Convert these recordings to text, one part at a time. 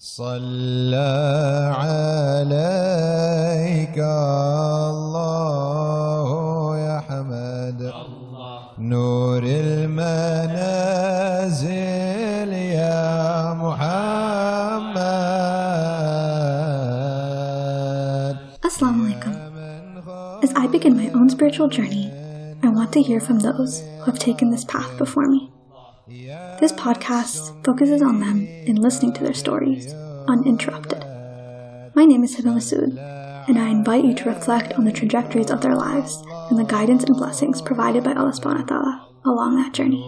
صلى عليك الله يا حمد نور المنازل يا محمد Assalamu alaikum. As I begin my own spiritual journey, I want to hear from those who have taken this path before me. This podcast focuses on them and listening to their stories, uninterrupted. My name is Hebah Masood, and I invite you to reflect on the trajectories of their lives and the guidance and blessings provided by Allah subhanahu wa ta'ala along that journey.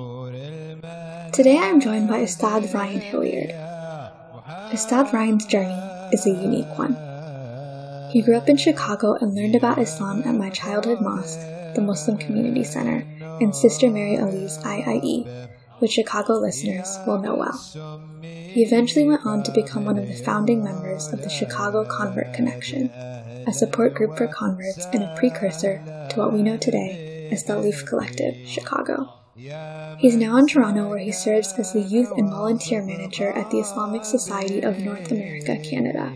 Today I am joined by Ustadh Ryan Hilliard. Ustadh Ryan's journey is a unique one. He grew up in Chicago and learned about Islam at my childhood mosque, the Muslim Community Center, and Sister Mary Ali's IIIE, which Chicago listeners will know well. He eventually went on to become one of the founding members of the Chicago Convert Connection, a support group for converts and a precursor to what we know today as Ta'leef Collective Chicago. He's now in Toronto where he serves as the youth and volunteer manager at the Islamic Society of North America, Canada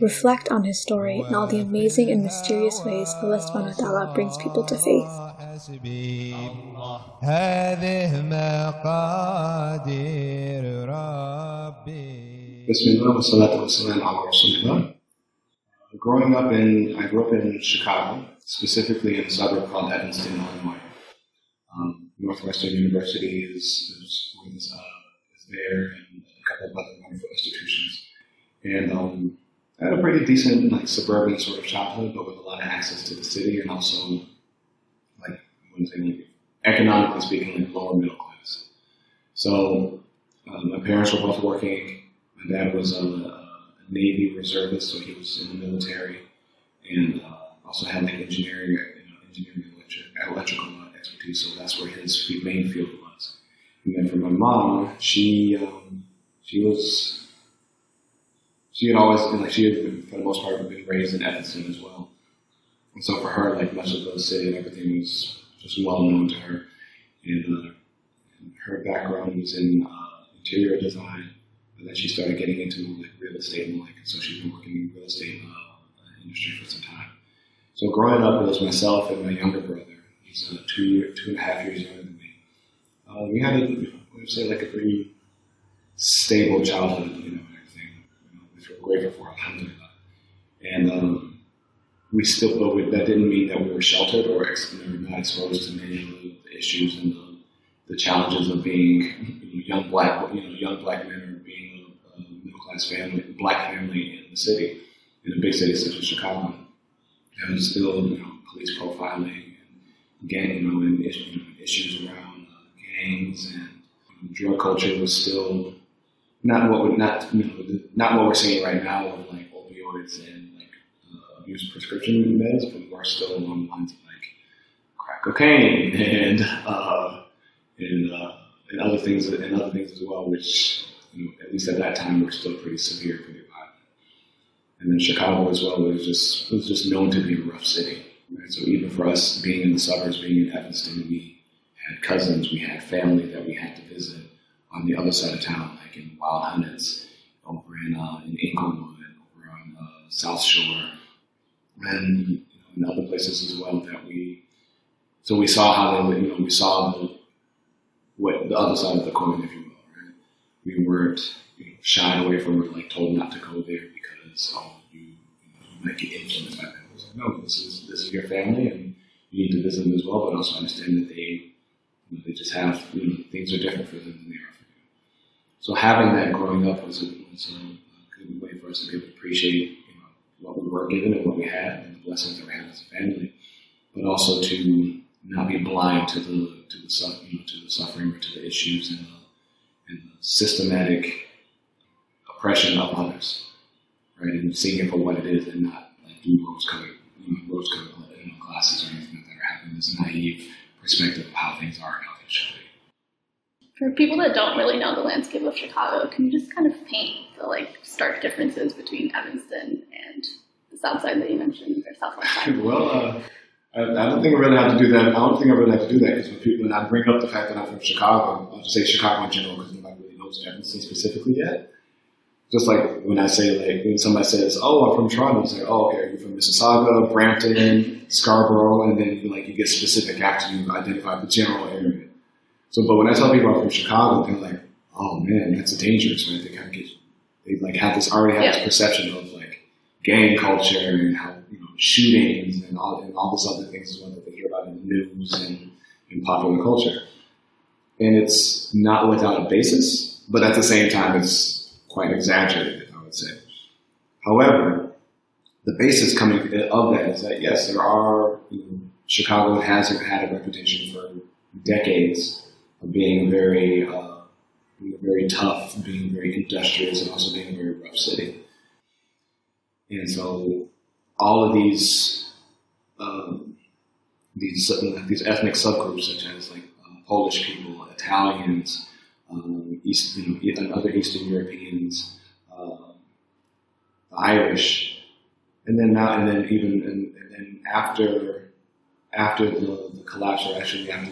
reflect on his story and all the amazing and mysterious ways Allah subhanahu wa ta'ala brings people to faith. Growing up in, I grew up in Chicago, specifically in a suburb called Evanston, Illinois. Um, Northwestern University is, is, is, uh, is there, and a couple of other wonderful institutions. And um, I had a pretty decent, like, suburban sort of childhood, but with a lot of access to the city, and also, like, economically speaking, like, lower middle class. So, um, my parents were both working. My dad was a, a Navy reservist, so he was in the military, and uh, also had like engineering, you know, engineering electric, electrical expertise. So that's where his main field was. And then for my mom, she um, she was she had always been like she had been, for the most part been raised in Evanston as well. And so for her, like much of the city and everything was just well known to her. And, uh, her background was in uh, interior design. And then she started getting into like real estate and like, so she's been working in the real estate uh, industry for some time. So growing up, it was myself and my younger brother. He's uh, two two and a half years younger than me. Uh, we had a, I would say like a pretty stable childhood, you know, and everything, you know, which grateful for, alhamdulillah. And um, we still, but we, that didn't mean that we were sheltered or you know, not exposed to many of the, issues and the, the challenges of being you know, young black, you know, young black men or being a, a middle class family, black family in the city, in a big city such as Chicago. Was still, you know, police profiling and gang, you know, and issues, issues around uh, gangs and drug culture was still not what we're not you know not what we're seeing right now with like opioids and like uh, prescription meds, but we're still along the lines of like crack cocaine and uh, and uh, and other things and other things as well, which you know, at least at that time were still pretty severe, pretty violent. And then Chicago as well was just was just known to be a rough city. Right? So even for us being in the suburbs, being in Evanston, we had cousins, we had family that we had to visit on the other side of town, like in Wild Hunnets, over in uh, in Englewood, over on uh, South Shore, and you know, in other places as well that we. So we saw how they, would- you know, we saw the what the other side of the coin, if you will. Right? We weren't you know, shied away from or like told not to go there because oh you, you, know, you might get influenced by was like, no, this is this is your family, and you need to visit them as well, but also understand that they you know, they just have you know things are different for them than they are. So having that growing up was a, was a good way for us to be able to appreciate you know what we were given and what we had and the blessings that we had as a family, but also to not be blind to the to the you know, to the suffering or to the issues and the, and the systematic oppression of others, right? And seeing it for what it is and not like do rose colored you know, rose colored you know, glasses or anything like that, or having this naive perspective of how things are and how things should be. For people that don't really know the landscape of Chicago, can you just kind of paint the like stark differences between Evanston and the south side that you mentioned, or southwest side? well, uh, I, don't think I really have to do that. I don't think I really have to do that because when people, when I bring up the fact that I'm from Chicago, I'll just say Chicago in general because nobody really knows Evanston specifically yet. just like when I say like when somebody says, "Oh, I'm from Toronto," it's like, "Oh, okay, you're from Mississauga, Brampton, Scarborough," and then like you get specific after you identify the general area. So, but when I tell people I'm from Chicago, they're like, "Oh man, that's a dangerous." Right? They kind of get they like have this already have Yeah. this perception of like gang culture and how you know shootings and all and all this other things as well that they hear about in the news and in popular culture. And it's not without a basis, but at the same time, it's quite exaggerated, I would say. However, the basis coming uh, of that is that yes, there are you know, Chicago has had a reputation for decades being very, uh, very tough, being very industrious, and also being a very rough city. And so, all of these um, these these ethnic subgroups, such as like uh, Polish people, Italians, um, East, you know, other Eastern Europeans, uh, the Irish, and then now, and then even, and, and then after, after the, the collapse, or actually after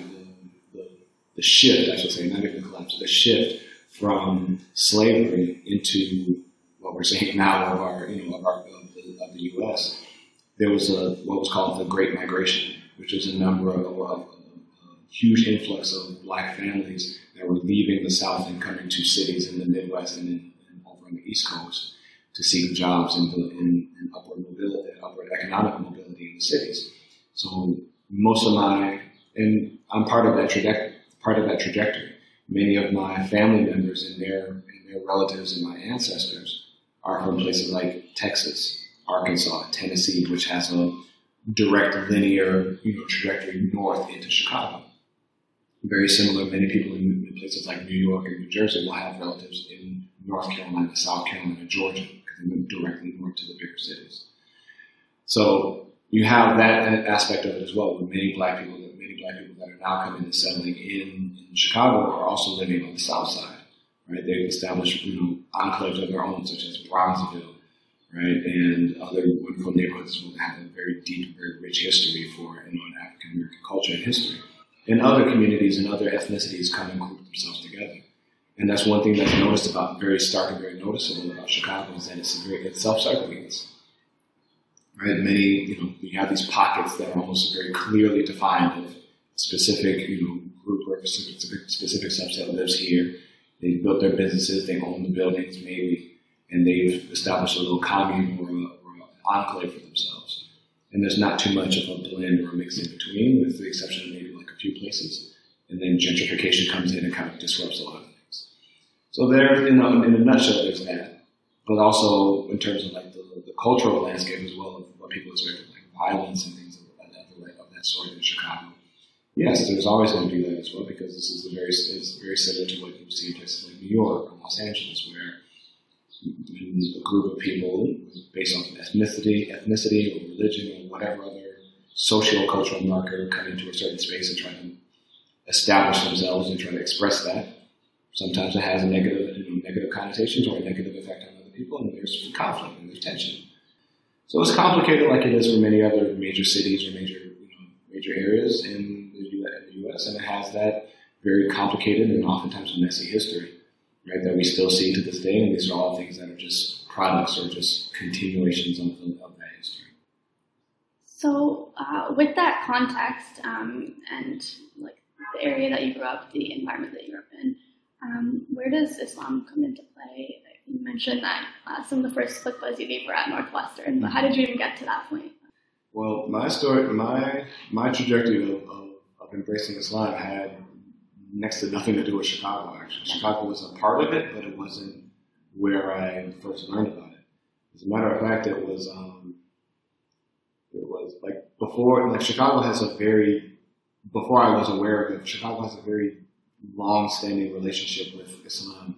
the, shift, I should say, not even the collapse, the shift from slavery into what we're saying now of our, you know, of our, of the, of the U.S. There was a what was called the Great Migration, which was a number of, of, huge influx of black families that were leaving the South and coming to cities in the Midwest and, in, and over on the East Coast to seek jobs and, and, and upward mobility, upward economic mobility in the cities. So most of my, and I'm part of that trajectory. Part of that trajectory. Many of my family members and their and their relatives and my ancestors are from places like Texas, Arkansas, Tennessee, which has a direct linear you know trajectory north into Chicago. Very similar. Many people in, in places like New York and New Jersey will have relatives in North Carolina, South Carolina, Georgia, because they move directly north to the bigger cities. So you have that aspect of it as well. With many black people, coming and settling in, in Chicago are also living on the South Side. Right? They've established you know enclaves of their own, such as Bronzeville, right, and other wonderful neighborhoods that have a very deep, very rich history for you know, an African American culture and history. And other communities and other ethnicities come and group themselves together. And that's one thing that's noticed about very stark and very noticeable about Chicago is that it's very it self-segregates. Right? Many, you know, you have these pockets that are almost very clearly defined of specific, you know, group or specific, specific subset lives here. They've built their businesses, they own the buildings maybe, and they've established a little commune or, a, or an enclave for themselves. And there's not too much of a blend or a mix in between, with the exception of maybe like a few places. And then gentrification comes in and kind of disrupts a lot of things. So there, you know, in a nutshell, there's that. But also in terms of like the, the cultural landscape as well, of what people expect, like violence and things of that, of that sort in Chicago. Yes, there's always going to be that as well because this is very it's very similar to what you see in places like New York or Los Angeles, where a group of people based on ethnicity, ethnicity or religion or whatever other socio-cultural marker come into a certain space and try to establish themselves and try to express that. Sometimes it has a negative, you know, negative connotations or a negative effect on other people, and there's conflict and there's tension. So it's complicated, like it is for many other major cities or major, you know, major areas in the, U- in the U.S., and it has that very complicated and oftentimes messy history right, that we still see to this day, and these are all things that are just products or just continuations of, of that history. So, uh, with that context um, and like the area that you grew up, the environment that you grew up in, um, where does Islam come into play? You mentioned that uh, some of the first khutbahs you gave were at Northwestern, but how did you even get to that point? Well, my story, my my trajectory of, of, of embracing Islam had next to nothing to do with Chicago. Actually, Chicago was a part of it, but it wasn't where I first learned about it. As a matter of fact, it was um, it was like before. Like Chicago has a very before I was aware of it. Chicago has a very long-standing relationship with Islam,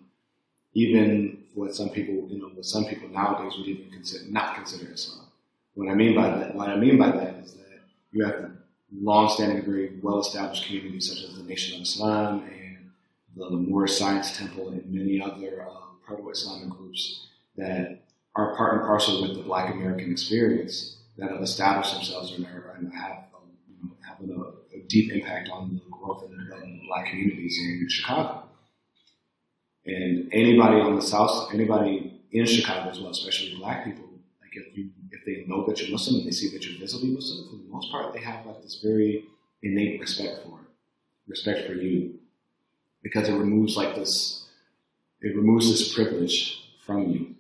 even what some people, you know, what some people nowadays would even consider not consider Islam. What I mean by that, what I mean by that is that you have long-standing, very well-established communities such as the Nation of Islam and the Moorish Science Temple and many other uh, proto-Islamic groups that are part and parcel with the Black American experience that have established themselves and, and have um, having a, a, deep impact on the growth and development of Black communities in Chicago. And anybody on the South, anybody in Chicago as well, especially black people, like if you they know that you're Muslim and they see that you're visibly Muslim, for the most part, they have like this very innate respect for it, respect for you, because it removes like this, it removes this privilege from you,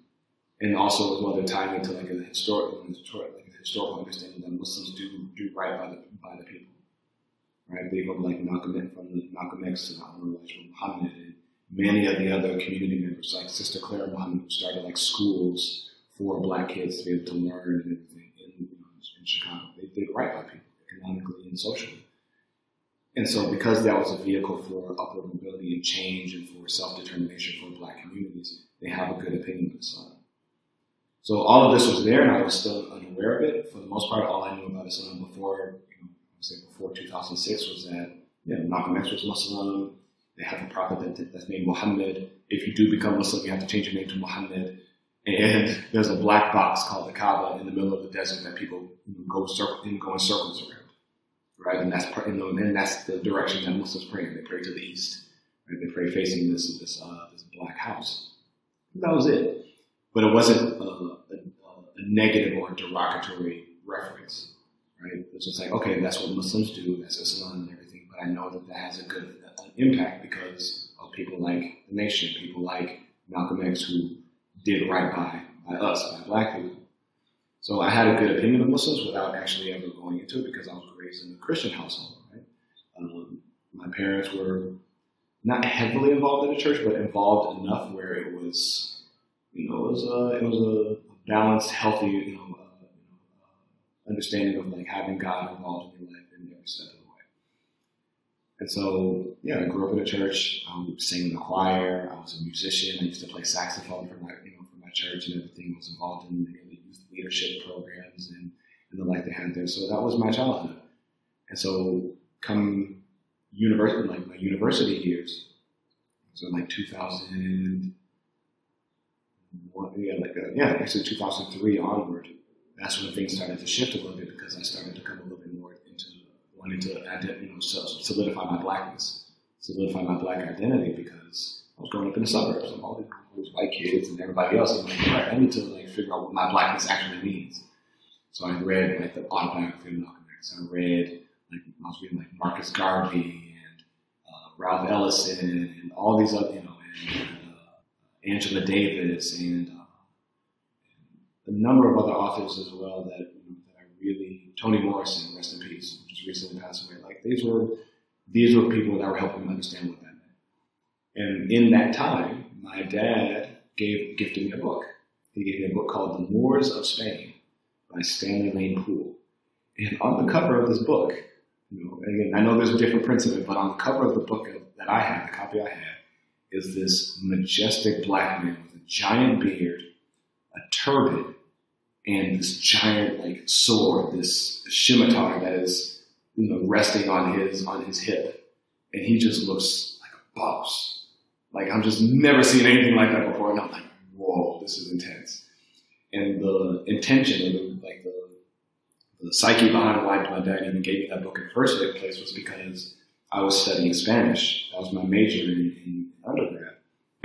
and also as well they're tying into like a historical, like a historical understanding that Muslims do do right by the by the people, right? They go like Malcolm from Malcolm X Honorable Muhammad and many of the other community members, like Sister Clara Muhammad, who started like schools for black kids to be able to learn and everything in, you know, in Chicago. They did right by people economically and socially. And so, because that was a vehicle for upward mobility and change and for self determination for black communities, they have a good opinion of Islam. So, all of this was there, and I was still unaware of it. For the most part, all I knew about Islam before, you know, say before 2006 was that yeah, Malcolm X was Muslim. They have a prophet that, that's named Muhammad. If you do become Muslim, you have to change your name to Muhammad. And there's a black box called the Kaaba in the middle of the desert that people go, circle, go in circles around right? And that's and that's the direction that Muslims pray. They pray to the east. Right? They pray facing this this, uh, this black house. That was it. But it wasn't a, a, a negative or a derogatory reference, right? It's just like, okay, that's what Muslims do. That's Islam and everything. But I know that that has a good uh, impact because of people like the nation, people like Malcolm X, who did right by by us, by black people. So I had a good opinion of Muslims without actually ever going into it because I was raised in a Christian household. Right? Um, my parents were not heavily involved in the church, but involved enough where it was, you know, it was a, it was a balanced, healthy, you know, uh, uh, understanding of like having God involved in your life in every step. And so, yeah, I grew up in a church. I um, sang in the choir. I was a musician. I used to play saxophone for my, you know, for my church and everything. I was involved in, the youth leadership programs and, and the like they had there. So that was my childhood. And so come university, like my university years, so like 2000, yeah, like uh, yeah, actually 2003 onward, that's when things started to shift a little bit because I started to come a little wanting to you know solidify my blackness, solidify my black identity because I was growing up in the suburbs and all these white kids and everybody else. And like, I need to like figure out what my blackness actually means. So I read like the autobiography of Malcolm X. I read like I was reading like Marcus Garvey and uh, Ralph Ellison and all these other, you know, and uh, Angela Davis and, uh, and, a number of other authors as well that, that I really, Toni Morrison, rest in peace, just recently passed away. Like these were, these were people that were helping me understand what that meant. And in that time, my dad gave, gifted me a book. He gave me a book called The Moors of Spain by Stanley Lane Poole. And on the cover of this book, you know, again, I know there's a different prints of it, but on the cover of the book that I have, the copy I have, is this majestic black man with a giant beard, a turban, and this giant like sword, this scimitar that is, you know, resting on his on his hip, and he just looks like a boss. Like I'm just never seen anything like that before, and I'm like, whoa, this is intense. And the intention of the like the the psyche behind why my dad even gave me that book in the first place was because I was studying Spanish. That was my major in, in undergrad.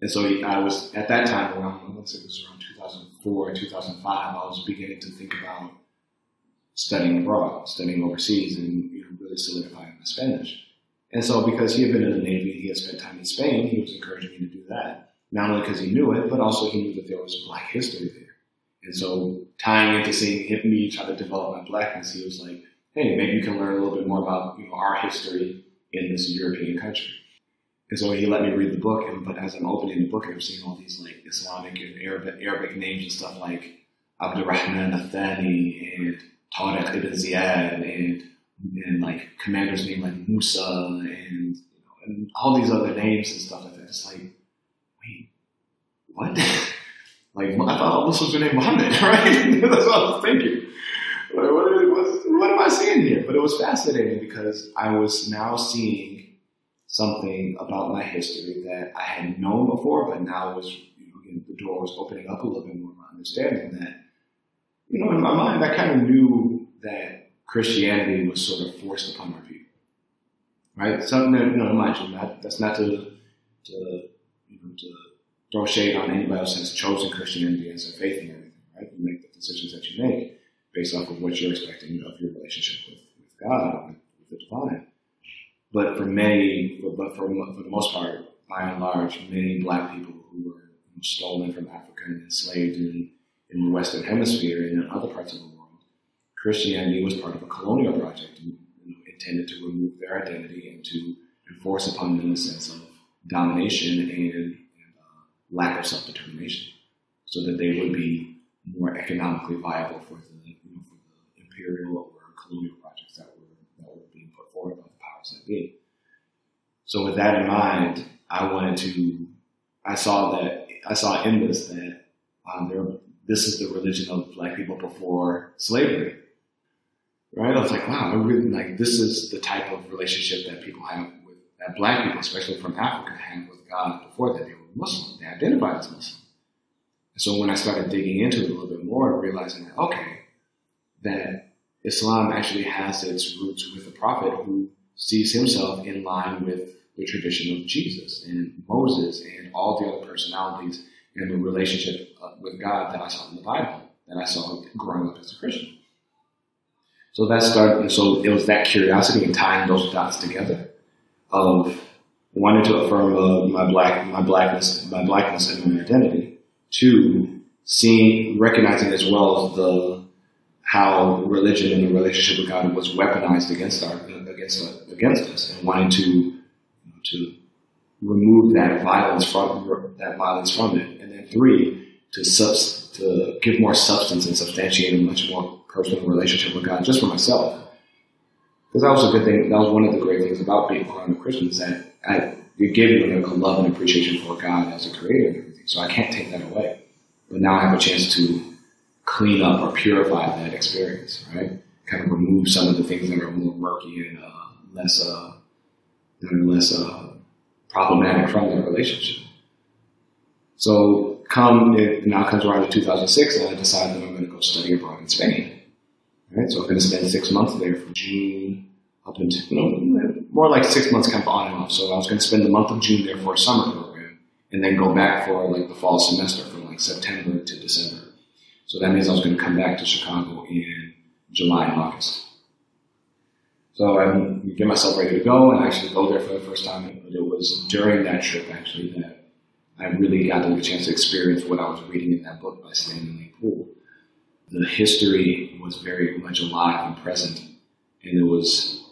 and so I was, at that time, around, let's say it was around 2004, 2005, I was beginning to think about studying abroad, studying overseas, and really solidifying my Spanish. And so because he had been in the Navy he had spent time in Spain, he was encouraging me to do that. Not only because he knew it, but also he knew that there was black history there. And so tying into seeing him, me try to develop my blackness, he was like, hey, maybe you can learn a little bit more about you know, our history in this European country. And so he let me read the book, and but as I'm opening the book, I'm seeing all these like Islamic and Arabic, Arabic names and stuff like Abdurrahman al-Thani and Tariq ibn Ziyad and and like commanders named like Musa and you know, and all these other names and stuff like that. It's like, wait, what? Like, I thought all Muslims were named Muhammad, right? That's what I was thinking. Like, what, what, what am I seeing here? But it was fascinating because I was now seeing something about my history that I had known before, but now was, you know, the door was opening up a little bit more my understanding that, you know, in my mind, I kind of knew that Christianity was sort of forced upon our people, right? Something that, you know, mind you, not, that's not to, to, you know, to throw shade on anybody else that's chosen Christianity as a faith and everything, right? You make the decisions that you make based off of what you're expecting of your relationship with, with God, with, with the divine. But for many, but for, for the most part, by and large, many black people who were stolen from Africa and enslaved in, in the Western Hemisphere and in other parts of the world, Christianity was part of a colonial project you know, intended to remove their identity and to enforce upon them a sense of domination and, and uh, lack of self-determination, so that they would be more economically viable for the, you know, for the imperial or colonial projects that were that were being put forward by the powers that be. So, with that in mind, I wanted to. I saw that I saw in this that um, there, this is the religion of black people before slavery. Right? I was like, wow, I really like this is the type of relationship that people have with that black people, especially from Africa, had with God before that they were Muslim. They identified as Muslim. And so when I started digging into it a little bit more, realizing that okay, that Islam actually has its roots with the prophet who sees himself in line with the tradition of Jesus and Moses and all the other personalities and the relationship uh, with God that I saw in the Bible, that I saw growing up as a Christian. So that started, so it was that curiosity and tying those dots together of wanting to affirm uh, my black, my blackness, my blackness and my identity. Two, seeing, recognizing as well as the how religion and the relationship with God was weaponized against our against against us, and wanting to to remove that violence from that violence from it, three to subs, to give more substance and substantiate a much more personal relationship with God, just for myself. Because that was a good thing. That was one of the great things about being around a Christian is that I, it gave me a love and appreciation for God as a creator and everything. So I can't take that away. But now I have a chance to clean up or purify that experience, right? Kind of remove some of the things that are more murky and uh, less uh, that are less uh, problematic from that relationship. So come it now comes around to 2006, and I decided that I'm going to go study abroad in Spain. Right, so I'm going to spend six months there from June up until you know more like six months, kind of on and off. So I was going to spend the month of June there for a summer program, and then go back for like the fall semester from like September to December. So that means I was going to come back to Chicago in July and August. So I get myself ready to go and actually go there for the first time. It was during that trip actually that I really got the chance to experience what I was reading in that book by Stanley Poole. The history was very much alive and present, and it was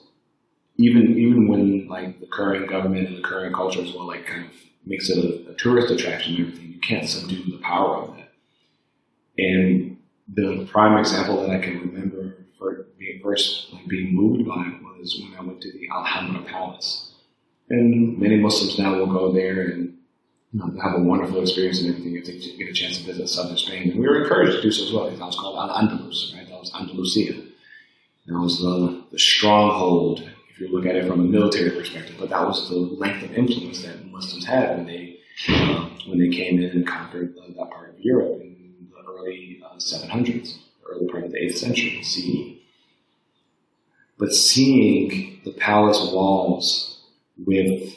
even even when like the current government and the current culture as well like kind of makes it a, a tourist attraction and everything, you can't subdue the power of that. And the prime example that I can remember for being first like being moved by it was when I went to the Alhambra Palace. And many Muslims now will go there and know, have a wonderful experience and everything if they get a chance to visit southern Spain. And we were encouraged to do so as well that was called Al Andalus, right? That was Andalusia. That was the, the stronghold, if you look at it from a military perspective, but that was the length of influence that Muslims had when they uh, when they came in and conquered that part of Europe in the early uh, 700s, early part of the 8th century CE. But seeing the palace walls with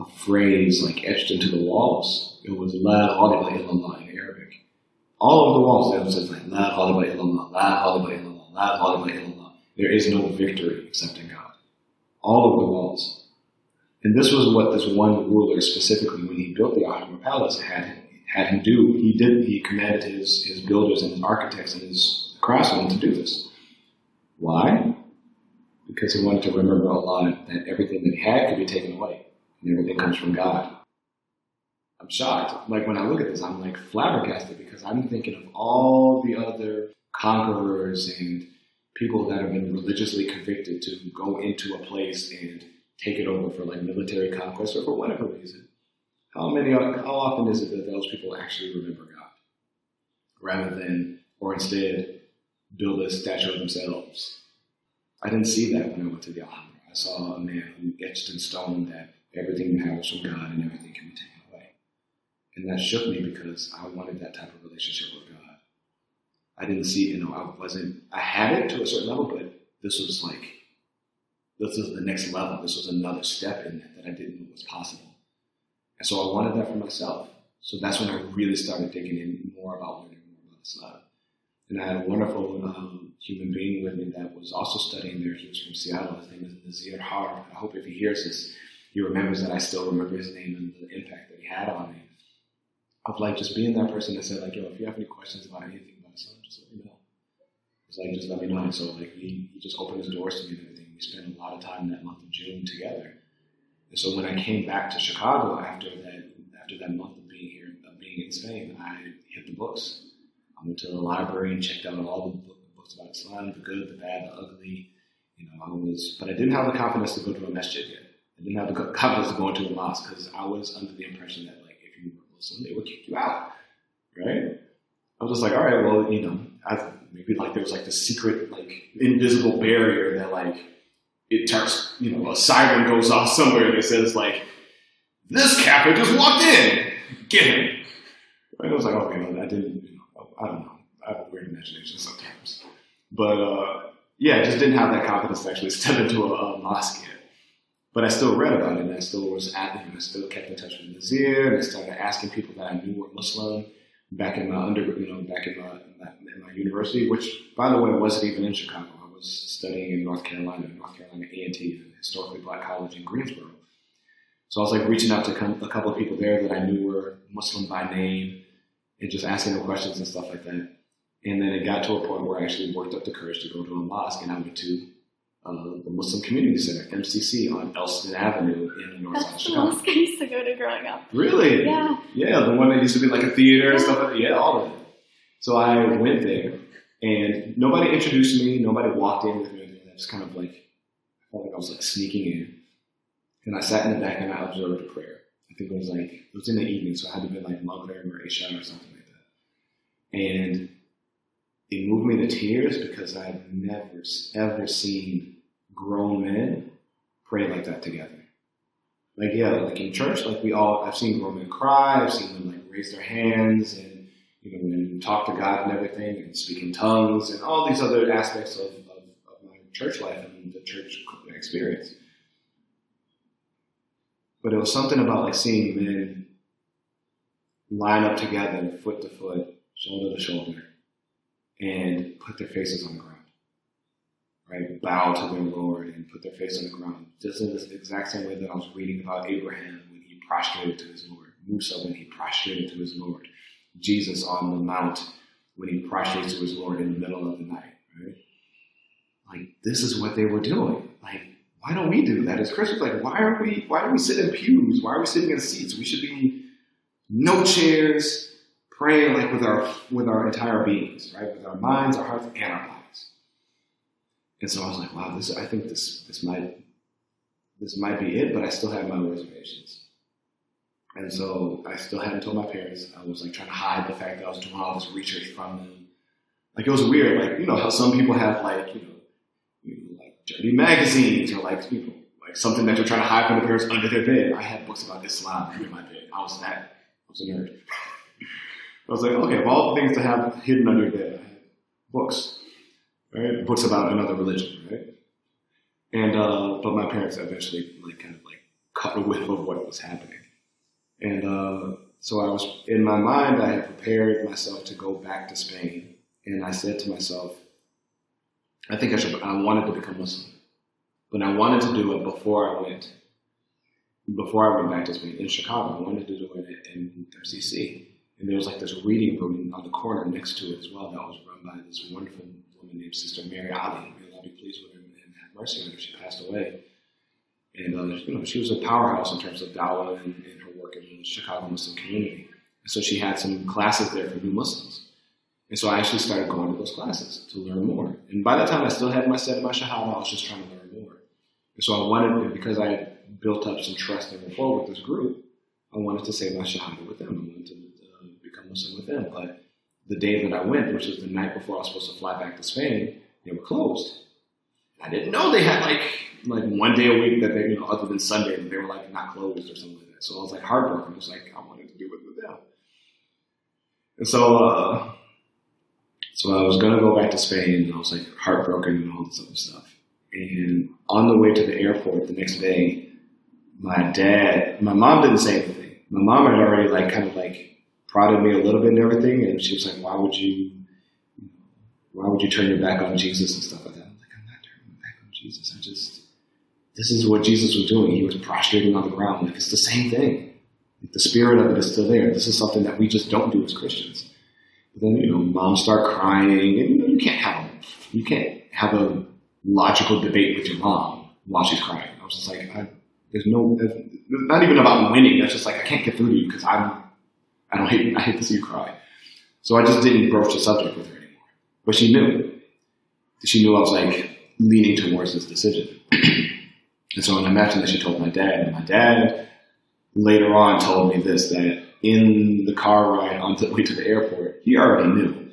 a phrase like etched into the walls, it was La ghaliba illallah in Arabic. All over the walls, it was like La ghaliba illallah, La ghaliba illallah, La ghaliba illallah. There is no victory except in God. All over the walls. And this was what this one ruler specifically, when he built the Alhambra Palace, had had him do. He did. He commanded his his builders and his architects and his craftsmen to do this. Why? Because he wanted to remember Allah that everything that he had could be taken away, everything comes from God. I'm shocked. Like when I look at this, I'm like flabbergasted because I'm thinking of all the other conquerors and people that have been religiously convicted to go into a place and take it over for like military conquest or for whatever reason. How many, how often is it that those people actually remember God rather than, or instead, build a statue of themselves? I didn't see that when I went to the Alhambra. I saw a man who etched in stone that everything you have is from God and everything can be taken away. And that shook me because I wanted that type of relationship with God. I didn't see, you know, I wasn't, I had it to a certain level, but this was like, this was the next level. This was another step in that that I didn't know was possible. And so I wanted that for myself. So that's when I really started digging in more about learning more about Islam. And I had a wonderful um, human being with me that was also studying there. He was from Seattle. His name is Nazir Har. I hope if he hears this, he remembers that I still remember his name and the impact that he had on me. Of like just being that person that said like, yo, if you have any questions about anything about Islam, just let me know. It's like just let me know. So like he, he just opened his doors to me and everything. We spent a lot of time that month of June together. And so when I came back to Chicago after that after that month of being here, of being in Spain, I hit the books. I went to the library and checked out all the books about Islam, the good, the bad, the ugly. You know, I was, but I didn't have the confidence to go to a masjid yet. I didn't have the confidence to go into a mosque because I was under the impression that like if you were Muslim, they would kick you out, right? I was just like, all right, well, you know, I, maybe like there was like the secret like invisible barrier that like it turns, you know, a siren goes off somewhere that says like, this Kappa just walked in, get him. And I was like, okay, well, I didn't, you know, I don't know. I have a weird imagination sometimes. But uh, yeah, I just didn't have that confidence to actually step into a, a mosque yet. But I still read about it, and I still was at him. I still kept in touch with Nazir, and I started asking people that I knew were Muslim back in my under, you know, back in my, in my university, which, by the way, wasn't even in Chicago. I was studying in North Carolina, North Carolina A&T, historically black college in Greensboro. So I was like reaching out to a couple of people there that I knew were Muslim by name, and just asking them questions and stuff like that. And then it got to a point where I actually worked up the courage to go to a mosque, and I went to uh, the Muslim Community Center, MCC, on Elston Avenue in the north side of That's the Chicago. I used to go to growing up. Really? Yeah. Yeah, the one that used to be like a theater and stuff like that. Yeah, all of it. So I went there, and nobody introduced me. Nobody walked in with me. I just kind of like I felt like I was like sneaking in, and I sat in the back and I observed a prayer. I think it was like it was in the evening, so it had to be like Maghrib or Isha or something like that. And it moved me to tears because I've never ever seen grown men pray like that together. Like yeah, like in church, like we all I've seen grown men cry, I've seen them like raise their hands and you know and talk to God and everything and speak in tongues and all these other aspects of, of, of my church life and the church experience. But it was something about like seeing men line up together, foot to foot, shoulder to shoulder, and put their faces on the ground. Right? Bow to their Lord and put their face on the ground. Just in the exact same way that I was reading about Abraham when he prostrated to his Lord, Musa when he prostrated to his Lord, Jesus on the mount when he prostrates to his Lord in the middle of the night. Right? Like this is what they were doing. Like, why don't we do that as Christians? Like, why are we why do we sit in pews? Why are we sitting in seats? We should be no chairs, praying like with our with our entire beings, right? With our minds, our hearts, and our bodies. And so I was like, wow, this I think this this might this might be it, but I still have my reservations. And so I still hadn't told my parents. I was like trying to hide the fact that I was doing all this research from them. Like it was weird, like you know how some people have like you know, you know like dirty magazines or like you know like something that you're trying to hide from the parents under their bed. I had books about Islam under my bed. I was that. I was a nerd. I was like, okay, of all the things to have hidden under bed, books, right? Books about another religion, right? And uh, but my parents eventually like kind of like caught a whiff of what was happening, and uh, so I was in my mind. I had prepared myself to go back to Spain, and I said to myself, I think I should. I wanted to become Muslim, but I wanted to do it before I went. Before I went back to Spain in Chicago, I wanted to do it in MCC, and there was like this reading room on the corner next to it as well that was run by this wonderful woman named Sister Mary Ali. May Allah be pleased with her and have mercy on her. She passed away, and uh, you know she was a powerhouse in terms of dawah and, and her work in the Chicago Muslim community. And so she had some classes there for new Muslims. And so I actually started going to those classes to learn more. And by that time, I still had my set of my shahada. I was just trying to learn more. And so I wanted, because I had built up some trust and rapport with this group, I wanted to say my shahada with them. I wanted to become Muslim with them. But the day that I went, which was the night before I was supposed to fly back to Spain, they were closed. I didn't know they had like like one day a week that they, you know, other than Sunday, they were like not closed or something like that. So I was like heartbroken. I was like, I wanted to do it with them. And so, uh, so I was going to go back to Spain and I was like heartbroken and all this other stuff. And on the way to the airport the next day, my dad, my mom didn't say anything, my mom had already like kind of like prodded me a little bit and everything, and she was like, "Why would you, why would you turn your back on Jesus and stuff like that?" I'm like, "I'm not turning my back on Jesus. I just, this is what Jesus was doing. He was prostrating on the ground. Like it's the same thing. Like, the spirit of it is still there. This is something that we just don't do as Christians." But then you know, moms start crying, and you, can't have you can't have a logical debate with your mom while she's crying. I was just like, I, there's no, not even about winning. That's just like I can't get through to you because I'm, I don't hate, I hate to see you cry. So I just didn't broach the subject with her anymore. But she knew. She knew I was like leaning towards this decision. and so I imagine that she told my dad, and my dad later on told me this that in the car ride on the way to the airport, he already knew.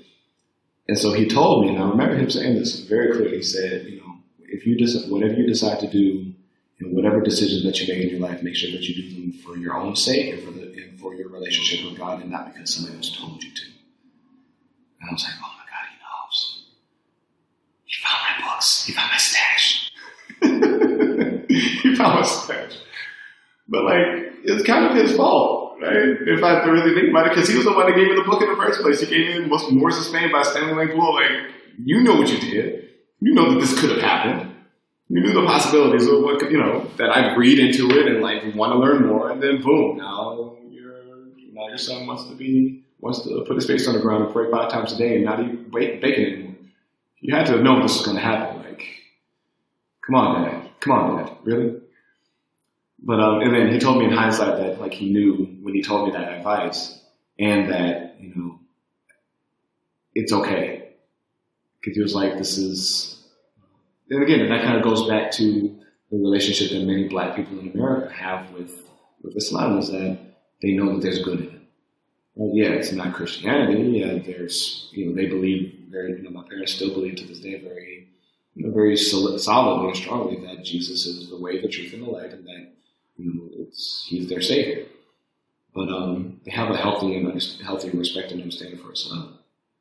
And so he told me, and I remember him saying this very clearly. He said, you know, if you just whatever you decide to do, whatever decisions that you make in your life, make sure that you do them for your own sake and for the and for your relationship with God, and not because somebody else told you to. And I was like, oh my God, he knows. He found my books. He found my stash. he found my stash. But like, it's kind of his fault, right? If I really think about it, because he was the one that gave me the book in the first place. He gave me Moors of Spain by Stanley Lane Poole. Like, you know what you did. You know that this could have happened. You knew the possibilities of what could, you know, that I read into it and like want to learn more, and then boom, now your now your son wants to be wants to put his face on the ground and pray five times a day and not wait bacon anymore. You had to have known this was going to happen. Like, come on, dad, come on, dad, really? But um, and then he told me in hindsight that like he knew when he told me that advice, and that you know it's okay because he was like, this is. And again, that kind of goes back to the relationship that many Black people in America have with with Islam is that they know that there's good in it. Well, yeah, it's not Christianity. Yeah, there's you know they believe very. You know, my parents still believe to this day very, you know, very solidly and strongly that Jesus is the way, the truth, and the light, and that you know, it's he's their savior. But um, they have a healthy and healthy respect and understanding for Islam.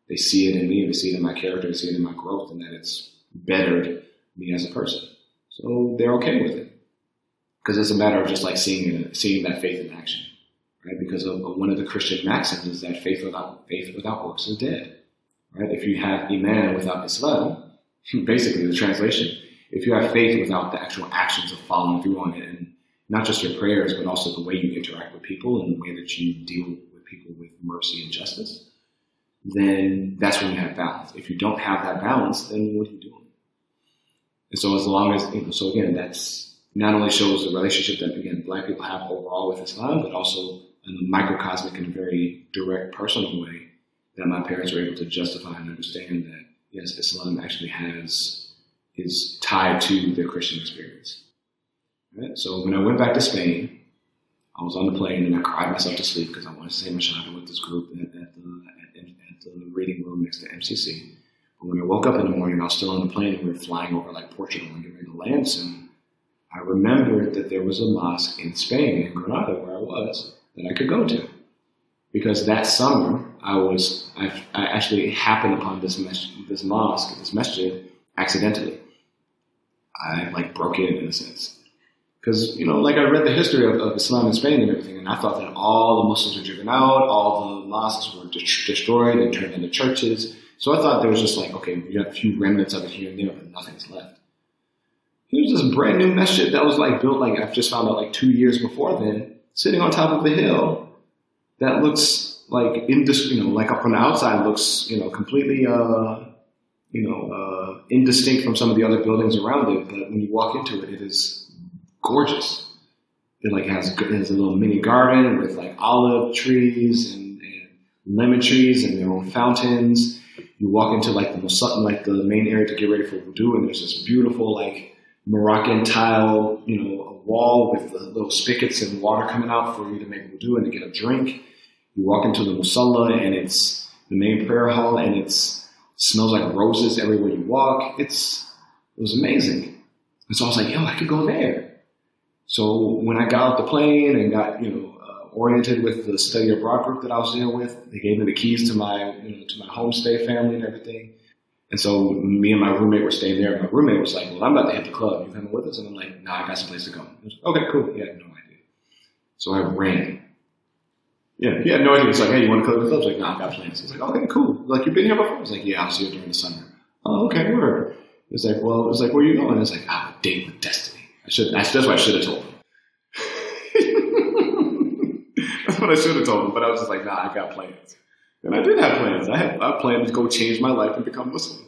They see it in me, they see it in my character, they see it in my growth, and that it's bettered me as a person. So they're okay with it because it's a matter of just like seeing seeing that faith in action, right? Because of, one of the Christian maxims is that faith without faith without works is dead, right? If you have iman without Islam, basically the translation, if you have faith without the actual actions of following through on it and not just your prayers, but also the way you interact with people and the way that you deal with people with mercy and justice, then that's when you have balance. If you don't have that balance, then what are you doing? And so as long as, you know, so again, that's not only shows the relationship that, again, black people have overall with Islam, but also in a microcosmic and very direct personal way that my parents were able to justify and understand that, yes, Islam actually has, is tied to their Christian experience. Right? So when I went back to Spain, I was on the plane and I cried myself to sleep because I wanted to say my with this group at, at, the, at, at, the reading room next to MCC. When I woke up in the morning, I was still on the plane and we were flying over like Portugal and getting ready to land soon. I remembered that there was a mosque in Spain, in Granada, where I was, that I could go to. Because that summer, I was, I, I actually happened upon this, mes- this mosque, this masjid, accidentally. I like broke in in a sense. Because, you know, like I read the history of, of, Islam in Spain and everything, and I thought that all the Muslims were driven out, all the mosques were de- destroyed and turned into churches. So I thought there was just like, okay, we got a few remnants of it here and there, but nothing's left. Here's this brand new masjid that was like built like I've just found out like two years before then, sitting on top of a hill that looks like indis- you know, like up on the outside looks, you know, completely uh, you know, uh, indistinct from some of the other buildings around it. But when you walk into it, it is gorgeous. It like has, has a little mini garden with like olive trees and, and lemon trees and their own fountains. You walk into like the like the main area to get ready for wudu, and there's this beautiful like Moroccan tile, you know, a wall with little spigots and water coming out for you to make wudu and to get a drink. You walk into the musalla, and it's the main prayer hall, and it's it smells like roses everywhere you walk. It's it was amazing. And so I was like, yo, I could go there. So when I got off the plane and got, you know, oriented with the study abroad group that I was there with, they gave me the keys to my, you know, to my homestay family and everything. And so me and my roommate were staying there. My roommate was like, well, I'm about to hit the club. You coming with us? And I'm like, no, nah, I got some place to go. Was, okay, cool. Yeah, no idea. So I ran. Yeah, he had no idea. He was like, hey, you want to cook with us? I was like, no, I've got plans. He's like, okay, cool. Like, you've been here before? I was like, yeah, I'll see you during the summer. Oh, okay, word. It's like, well, it was like, where you going? It's like, ah, I have a date with destiny. I should, that's, that's what I should have told him. that's what I should have told him, but I was just like, nah, I got plans. And I did have plans. I had I planned to go change my life and become Muslim.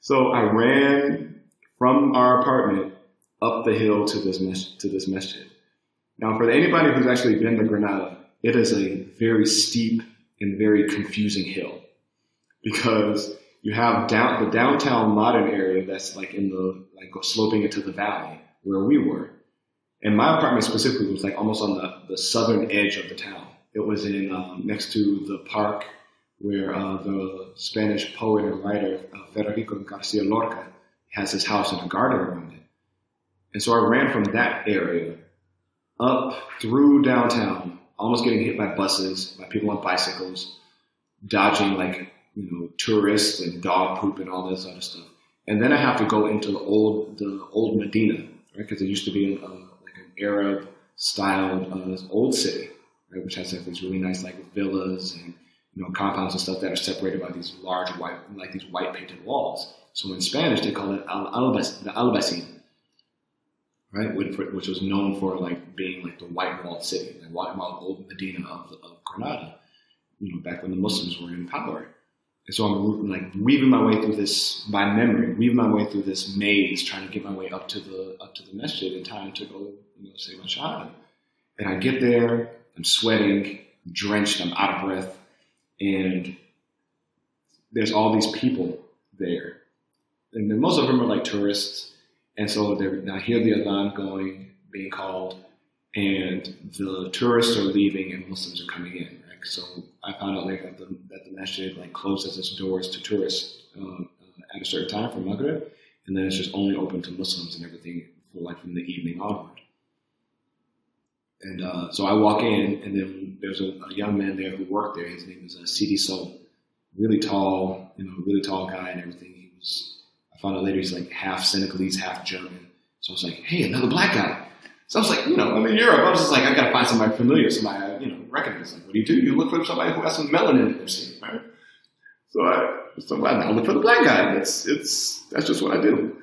So I ran from our apartment up the hill to this mes- to this masjid. Now, for anybody who's actually been to Granada, it is a very steep and very confusing hill because you have down the downtown modern area that's like in the like sloping into the valley where we were, and my apartment specifically was like almost on the, the southern edge of the town. It was in um, next to the park where uh, the Spanish poet and writer uh, Federico Garcia Lorca has his house and a garden around it. And so I ran from that area up through downtown, almost getting hit by buses, by people on bicycles, dodging like you know tourists and dog poop and all this other stuff. And then I have to go into the old the old Medina, right? Because it used to be a, an Arab styled uh, old city, right? Which has like these really nice like villas and you know compounds and stuff that are separated by these large white like these white painted walls. So in Spanish they call it al- the Albaicín, right? Which, which was known for like being like the white walled city, the white walled old Medina of, of Granada, you know, back when the Muslims were in power. And so I'm like weaving my way through this by memory, weaving my way through this maze, trying to get my way up to the up to the masjid in time to go, know, say. And I get there, I'm sweating, I'm drenched, I'm out of breath, and there's all these people there, and then most of them are like tourists. And so they're, I hear the adhan going, being called, and the tourists are leaving and Muslims are coming in. Right? So I found out later that the, that the masjid like closes its doors to tourists um, at a certain time for Maghrib, and then it's just only open to Muslims and everything for like from the evening onward. And uh, so I walk in, and then there's a, a, young man there who worked there. His name is uh, Sidi Soul, really tall, you know, really tall guy and everything. He was. I found out later he's like half Senegalese, half German. So I was like, hey, another black guy. So I was like, you know, I'm in Europe. I was just like, I gotta find somebody familiar, somebody you know, recognize. Like, what do you do? You look for somebody who has some melanin in their skin, right? So I, so I look for the black guy. It's, it's, that's just what I do.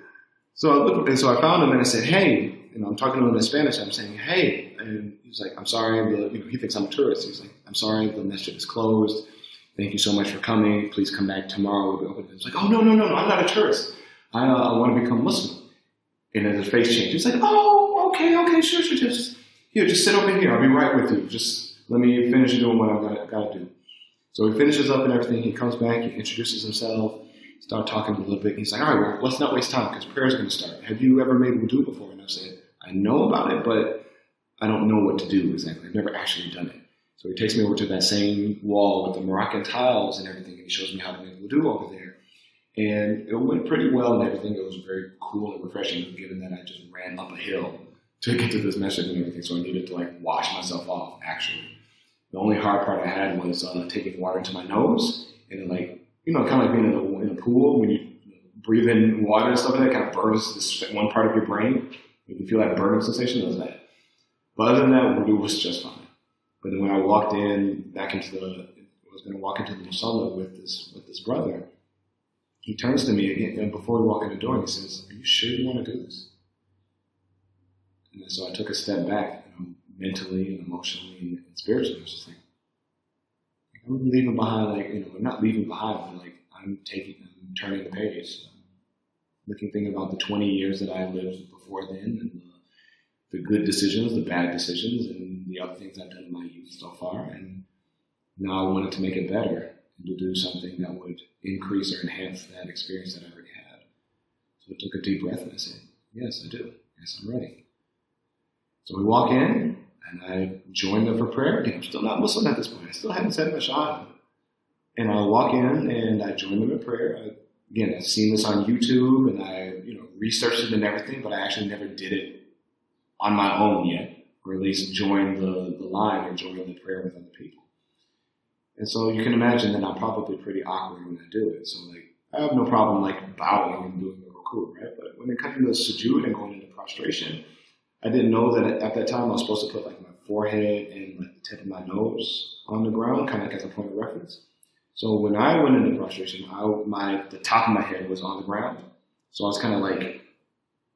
So I looked, and so I found him and I said, hey, you know, I'm talking to him in Spanish. I'm saying, hey, and he's like, I'm sorry. The, you know, he thinks I'm a tourist. He's like, I'm sorry, the masjid is closed. Thank you so much for coming. Please come back tomorrow. We'll be open. He's like, oh no, no, no, no, I'm not a tourist. I, uh, I want to become Muslim. And then his face changed. He's like, oh, okay, okay, sure, sure, just here, just sit over here. I'll be right with you. Just let me finish doing what I've got, to do. So he finishes up and everything. He comes back. He introduces himself. Start talking a little bit. He's like, all right, well, let's not waste time because prayer's going to start. Have you ever made wudu before? And I said, I know about it, but I don't know what to do exactly. I've never actually done it. So he takes me over to that same wall with the Moroccan tiles and everything, and he shows me how to make wudu over there. And it went pretty well and everything. It was very cool and refreshing, given that I just ran up a hill to get to this masjid and everything. So I needed to like wash myself off. Actually, the only hard part I had was uh, taking water into my nose and like you know, kind of like being in a, in a pool when you breathe in water and stuff like that, kind of burns this one part of your brain. You can feel that burning sensation. It was that. But other than that, it was just fine. But then when I walked in back into the, I was going to walk into the musalla with this with this brother. He turns to me again, and before we walk in the door, and he says, "Are you sure you want to do this?" And so I took a step back, you know, mentally and emotionally and, spiritually. I was just like, I'm leaving behind, like you know, I'm not leaving behind, but like I'm taking, I'm turning the page. Looking, thinking about the 20 years that I lived before then, and the, the good decisions, the bad decisions, and the other things I've done in my youth so far. And now I wanted to make it better and to do something that would increase or enhance that experience that I already had. So I took a deep breath and I said, Yes, I do. Yes, I'm ready. So we walk in, and I join them for prayer. I'm still not Muslim at this point. I still haven't said my shahada. And I walk in and I join them in prayer. I, again, I've seen this on YouTube and I, you know, researched it and everything, but I actually never did it on my own yet, or at least join the, the line or join the prayer with other people. And so you can imagine that I'm probably pretty awkward when I do it. So like, I have no problem like bowing and doing the ruku, right? But when it comes to sujood and going into prostration, I didn't know that at that time I was supposed to put like my forehead and like the tip of my nose on the ground, kind of like as a point of reference. So when I went into prostration, I, my the top of my head was on the ground. So I was kind of like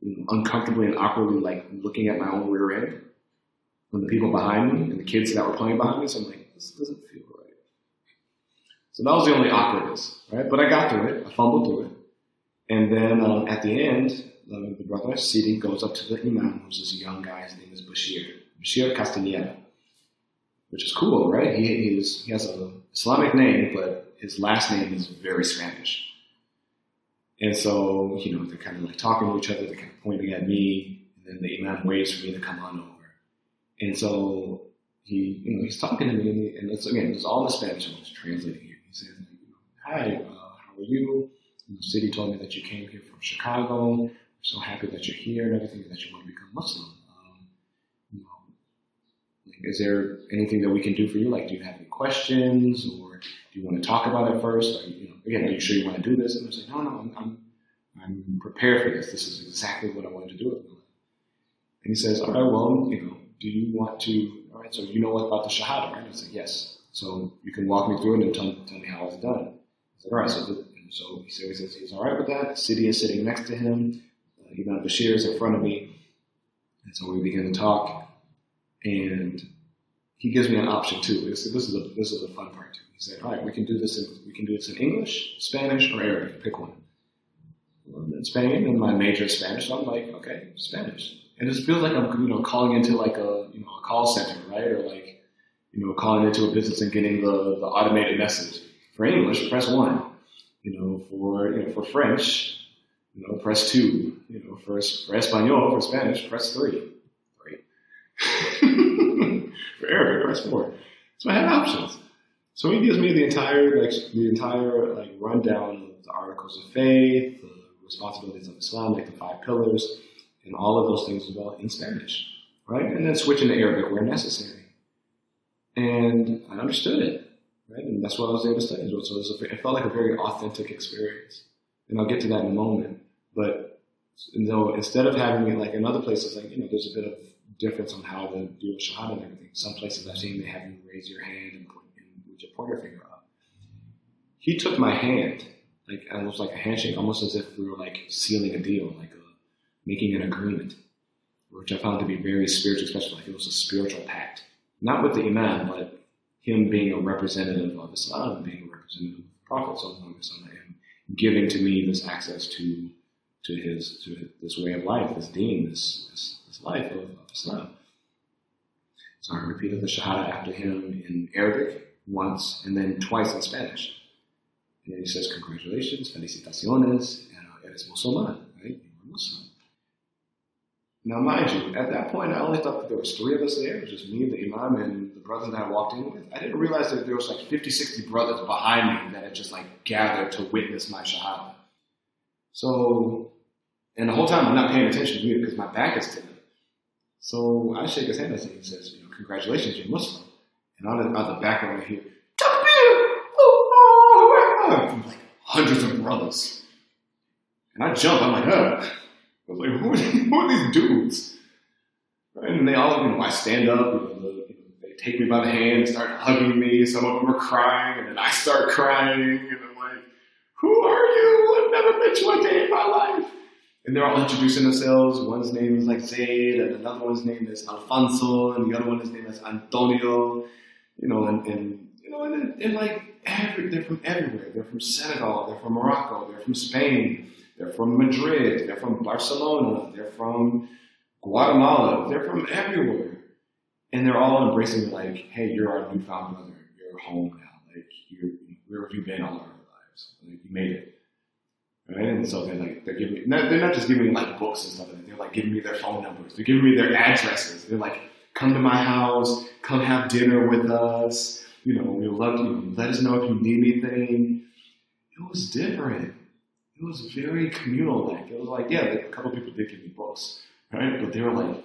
you know, uncomfortably and awkwardly like looking at my own rear end from the people behind me and the kids that were playing behind me. So I'm like, this doesn't feel right. So that was the only awkwardness, right? But I got through it. I fumbled through it. And then um, at the end, um, the brother Sidi goes up to the imam, who's this young guy. His name is Bashir. Bashir Castaneda, which is cool, right? He, he has an Islamic name, but his last name is very Spanish. And so, you know, they're kind of like talking to each other, they're kind of pointing at me, and then the imam waits for me to come on over. And so he, you know, he's talking to me, and it's again, it's all in Spanish. I'm just translating here. He says, "Hi, uh, how are you? Sidi told me that you came here from Chicago. I'm so happy that you're here and everything, that you want to become Muslim. Um, you know, like, is there anything that we can do for you? Like, do you have any questions, or do you want to talk about it first? Or, you know, again, are you sure you want to do this?" And I was like, "No, no, I'm, I'm, I'm prepared for this. This is exactly what I wanted to do." With and he says, "All right, well, you know." do you want to, all right, so you know what about the Shahada, right? I said, yes. So you can walk me through it and tell, tell me how it's done. I said, all right, so, the, so he says he's all right with that. Sidi is sitting next to him. Uh, Imam Bashir is in front of me. And so we begin to talk. And he gives me an option too. This, this is a, this is a fun part too. He said, all right, we can do this in, we can do this in English, Spanish, or Arabic. Pick one. In Spain, and my major is Spanish, so I'm like, okay, Spanish and it just feels like I'm, you know, calling into like a, you know, a call center, right? Or like, you know, calling into a business and getting the, the automated message. For English, press one. You know, for, you know, for French, you know, press two. You know, for, for Espanol, for Spanish, press three. For Arabic, press four. So I had options. So he gives me the entire, like, the entire, like, rundown of the articles of faith, the responsibilities of Islam, like the five pillars, and all of those things as well in Spanish, right? And then switch into Arabic where necessary. And I understood it, right? And that's what I was able to study. So it, was a, it felt like a very authentic experience. And I'll get to that in a moment. But you know, instead of having it like in other places, like, you know, there's a bit of difference on how to do a shahada and everything. Some places I've seen they have you raise your hand and put and your finger up. He took my hand, like almost like a handshake, almost as if we were like sealing a deal, like uh, making an agreement, which I found to be very spiritual, especially like it was a spiritual pact. Not with the Imam, but him being a representative of Islam, being a representative of the Prophet, and giving to me this access to to his to this way of life, this deen, this, this, this life of, of Islam. So I repeated the Shahada after him in Arabic once and then twice in Spanish. And then he says, Congratulations, felicitaciones, uh, eres musulman, right? You're Muslim. Now, mind you, at that point, I only thought that there was three of us there, just me, the imam, and the brother that I walked in with. I didn't realize that there was like 50, 60 brothers behind me that had just like gathered to witness my shahada. So, and the whole time I'm not paying attention to you because my back is to them. So I shake his hand and he says, you know, congratulations, you're Muslim. And out of, out the background I hear, from like hundreds of brothers. And I jump, I'm like, huh. I was like, who are, these, who are these dudes? And they all, you know, I stand up, they take me by the hand and start hugging me. Some of them are crying, and then I start crying, and I'm like, who are you? I've never met you a day in my life. And they're all introducing themselves. One's name is like Zaid, and another one's name is Alfonso, and the other one is name is Antonio. You know, and, and you know, and they're like every, they're from everywhere. They're from Senegal, they're from Morocco, they're from Spain, they're from Madrid. They're from Barcelona. They're from Guatemala. They're from everywhere. And they're all embracing like, hey, you're our newfound brother. You're home now. Like, you're, where have you been all our? You made it. Right? And so they're like, they're giving me, they're not just giving me like books and stuff. They're like giving me their phone numbers. They're giving me their addresses. They're like, come to my house. Come have dinner with us. You know, we love you. Let us know if you need anything. It was different it was very communal. Like it was like, yeah, like, a couple people did give me books, right? But they were like,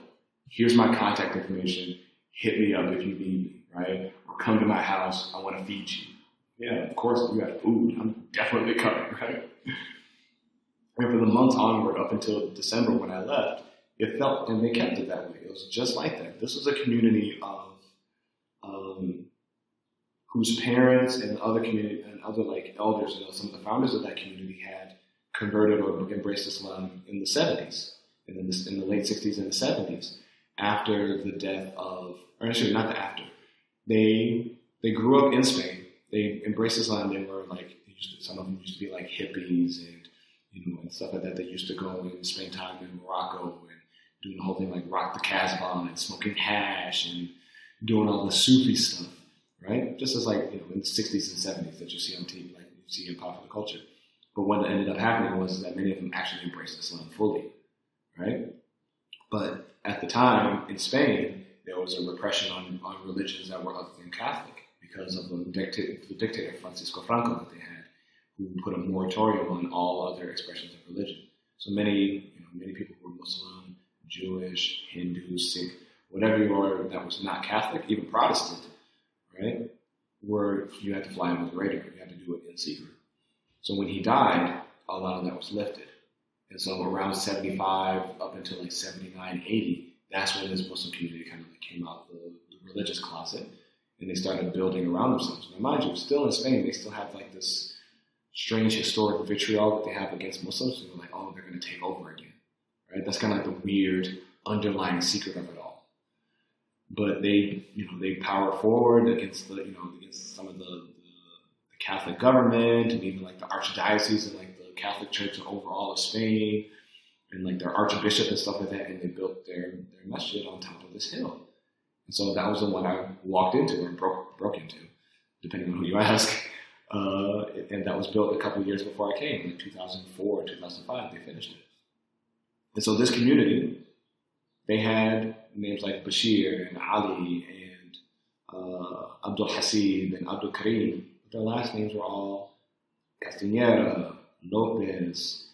here's my contact information. Hit me up if you need me, right? Or come to my house. I want to feed you. Yeah, of course you got food. I'm definitely coming, right? And for the months onward, up until December when I left, it felt, and they kept it that way. It was just like that. This was a community of um, whose parents and other community and other like elders, you know, some of the founders of that community had converted or embraced Islam in the 70s, and in the, in the late 60s and the 70s, after the death of, or actually not the after. They they grew up in Spain. They embraced Islam. They were like to, some of them used to be like hippies and you know and stuff like that. They used to go and spend time in Morocco and doing the whole thing like rock the Casbah and smoking hash and doing all the Sufi stuff, right? Just as like you know in the 60s and 70s that you see on TV, like you see in popular culture. But what ended up happening was that many of them actually embraced Islam fully, right? But at the time in Spain, there was a repression on, on religions that were other than Catholic because of the, dictator, the dictator Francisco Franco that they had, who put a moratorium on all other expressions of religion. So many, you know, many people who were Muslim, Jewish, Hindu, Sikh, whatever you are that was not Catholic, even Protestant, right, were you had to fly under the radar. You had to do it in secret. So when he died, a lot of that was lifted. And so around 75 up until like 79, 80, that's when this Muslim community kind of came out the, the religious closet and they started building around themselves. Now, mind you, still in Spain, they still have like this strange historic vitriol that they have against Muslims. They're like, oh, they're going to take over again, right? That's kind of like the weird underlying secret of it all. But they, you know, they power forward against the, you know, against some of the, the, the Catholic government and even like the archdiocese and like the Catholic Church overall of Spain and like their archbishop and stuff like that. And they built their their masjid on top of this hill. And so that was the one I walked into or broke broke into, depending on who you ask. Uh, and that was built a couple of years before I came, in 2004, 2005. They finished it. And so this community, they had names like Bashir and Ali and uh, Abdul Hasib and Abdul Karim. Their last names were all Castanera, Lopez,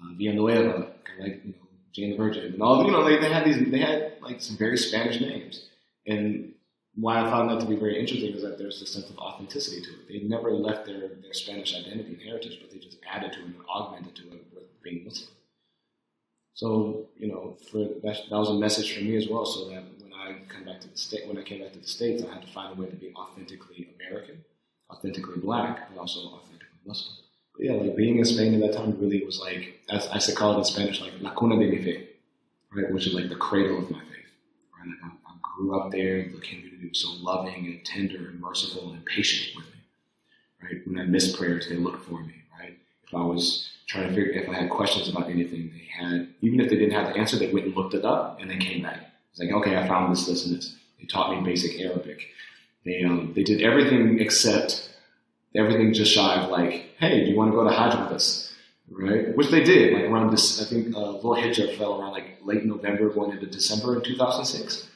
uh, Villanueva, like you know, Jane the Virgin, and all. You know, they, they had these. They had like some very Spanish names. And why I found that to be very interesting is that there's this sense of authenticity to it. They never left their, their Spanish identity and heritage, but they just added to it and augmented to it with being Muslim. So, you know, for that, that was a message for me as well. So that when I come back to the state, when I came back to the states, I had to find a way to be authentically American, authentically black, but also authentically Muslim. But yeah, like being in Spain at that time really was like, as I used to call it in Spanish, like la cuna de mi fe, right, which is like the cradle of my faith. Right, grew up there. The community was so loving and tender and merciful and patient with me. Right, when I missed prayers, they looked for me. Right, if I was trying to figure if I had questions about anything, they had even if they didn't have the answer, they went and looked it up and they came back. It's like, okay, I found this, this, and this. They taught me basic Arabic. They um, they did everything except everything just shy of like, hey, do you want to go to Hajj with us? Right? Which they did, like around this, I think uh, Dhul Hijjah fell around like late November going into December in 2006.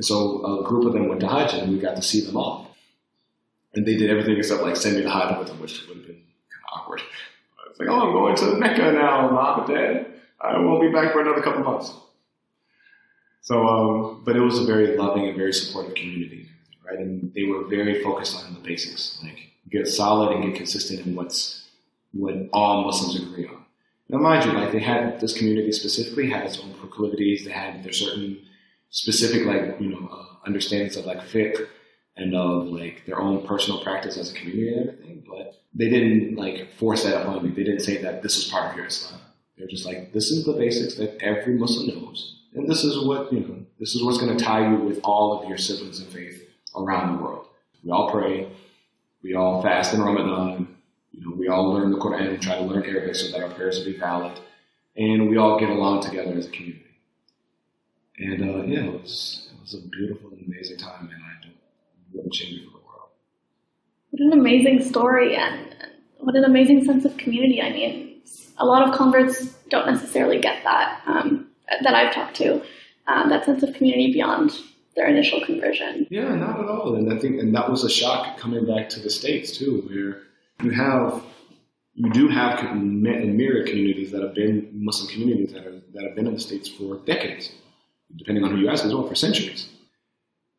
And so a group of them went to Hajj and we got to see them off. And they did everything except like send me to Hajj with them, which would have been kind of awkward. It's like, oh, I'm going to Mecca now, mom and dad. I won't be back for another couple months. So, um, but it was a very loving and very supportive community, right? And they were very focused on the basics, like get solid and get consistent in what's what all Muslims agree on. Now, mind you, like they had this community specifically had its own proclivities. They had their certain specific, like you know, uh, understandings of like fiqh and of like their own personal practice as a community and everything. But they didn't like force that upon me. They didn't say that this is part of your Islam. They're just like this is the basics that every Muslim knows, and this is what you know. This is what's going to tie you with all of your siblings in faith around the world. We all pray. We all fast in Ramadan. You know, we all learn the Quran and try to learn Arabic so that our prayers will be valid, and we all get along together as a community. And uh, yeah, it was it was a beautiful and amazing time, and I wouldn't change it for the world. What an amazing story, and what an amazing sense of community. I mean, a lot of converts don't necessarily get that um, that I've talked to, um, that sense of community beyond their initial conversion. Yeah, not at all. And I think, and that was a shock coming back to the states too, where you have you do have myriad communities that have been Muslim communities that, are, that have been in the states for decades, depending on who you ask as well, for centuries.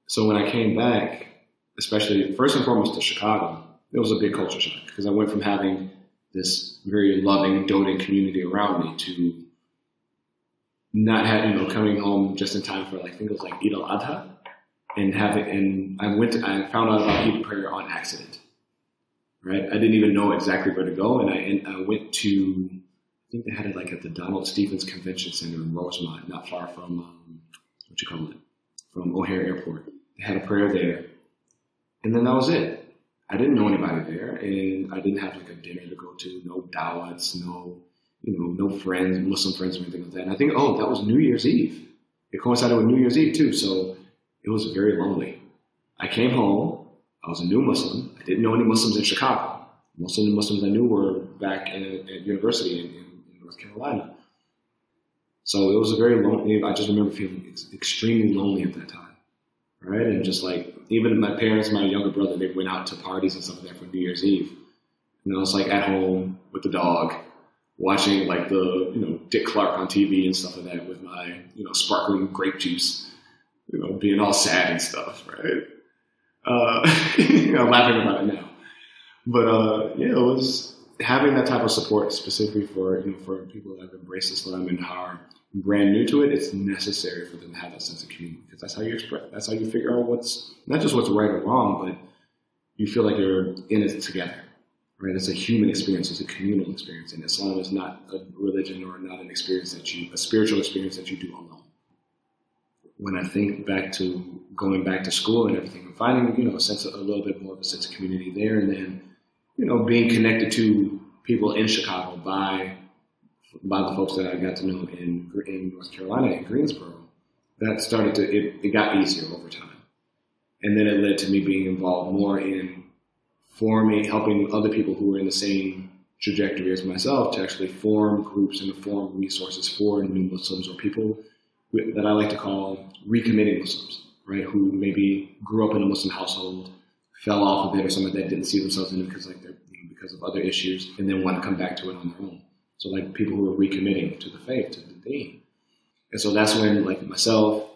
So when I came back, especially first and foremost to Chicago, it was a big culture shock because I went from having this very loving, doting community around me to not having, you know, coming home just in time for like, I think it was like Eid al Adha and having, and I went to, I found out about Eid prayer on accident, right? I didn't even know exactly where to go. And I, and I went to, think they had it like at the Donald Stephens Convention Center in Rosemont, not far from, um, what you call it, from O'Hare Airport. They had a prayer there. And then that was it. I didn't know anybody there and I didn't have like a dinner to go to, no dawats, no, you know, no friends, Muslim friends or anything like that. And I think, oh, that was New Year's Eve. It coincided with New Year's Eve too. So it was very lonely. I came home. I was a new Muslim. I didn't know any Muslims in Chicago. Most of the Muslims I knew were back in, at university in, in, North Carolina. So it was a very lonely, I just remember feeling ex- extremely lonely at that time. Right. And just like, even my parents, my younger brother, they went out to parties and stuff like that for New Year's Eve. And I was like at home with the dog, watching like the, you know, Dick Clark on TV and stuff like that with my, you know, sparkling grape juice, you know, being all sad and stuff, right? Uh, you know, laughing about it now. But uh, yeah, it was having that type of support specifically for you know for people that have embraced Islam and are brand new to it. It's necessary for them to have that sense of community because that's how you express. That's how you figure out what's not just what's right or wrong, but you feel like you're in it together. Right? It's a human experience. It's a communal experience, and Islam is not a religion or not an experience that you a spiritual experience that you do alone. When I think back to going back to school and everything, and finding you know a sense of a little bit more of a sense of community there, and then you know, being connected to people in Chicago by by the folks that I got to know in in North Carolina in Greensboro, that started to it, it got easier over time, and then it led to me being involved more in forming, helping other people who were in the same trajectory as myself to actually form groups and to form resources for new Muslims or people that I like to call recommitting Muslims, right? Who maybe grew up in a Muslim household fell off of it or something that didn't see themselves in it because like they're because of other issues and then want to come back to it on their own. So like people who are recommitting to the faith, to the deen. And so that's when like myself,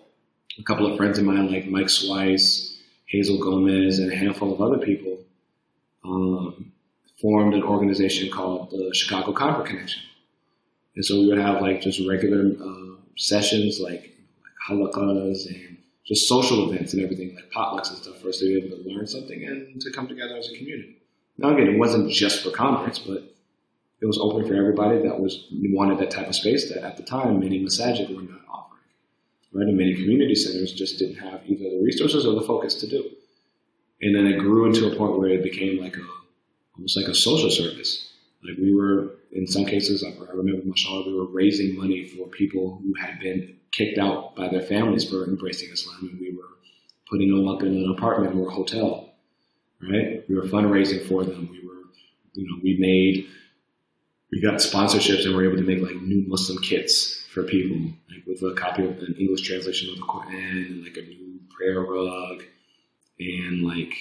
a couple of friends of mine like Mike Swice, Hazel Gomez, and a handful of other people um, formed an organization called the Chicago Convert Connection. And so we would have like just regular uh, sessions like, like halakas and just social events and everything, like potlucks and stuff, for us to be able to learn something and to come together as a community. Now, again, it wasn't just for converts, but it was open for everybody that was wanted that type of space that at the time many masajid were not offering. Right? And many community centers just didn't have either the resources or the focus to do. And then it grew into a point where it became like a almost like a social service. Like we were, in some cases, I remember, mashallah, we were raising money for people who had been kicked out by their families for embracing Islam, and we were putting them up in an apartment or a hotel, right? We were fundraising for them. We were, you know, we made, we got sponsorships and we were able to make like new Muslim kits for people, like with a copy of an English translation of the Quran and like a new prayer rug and like,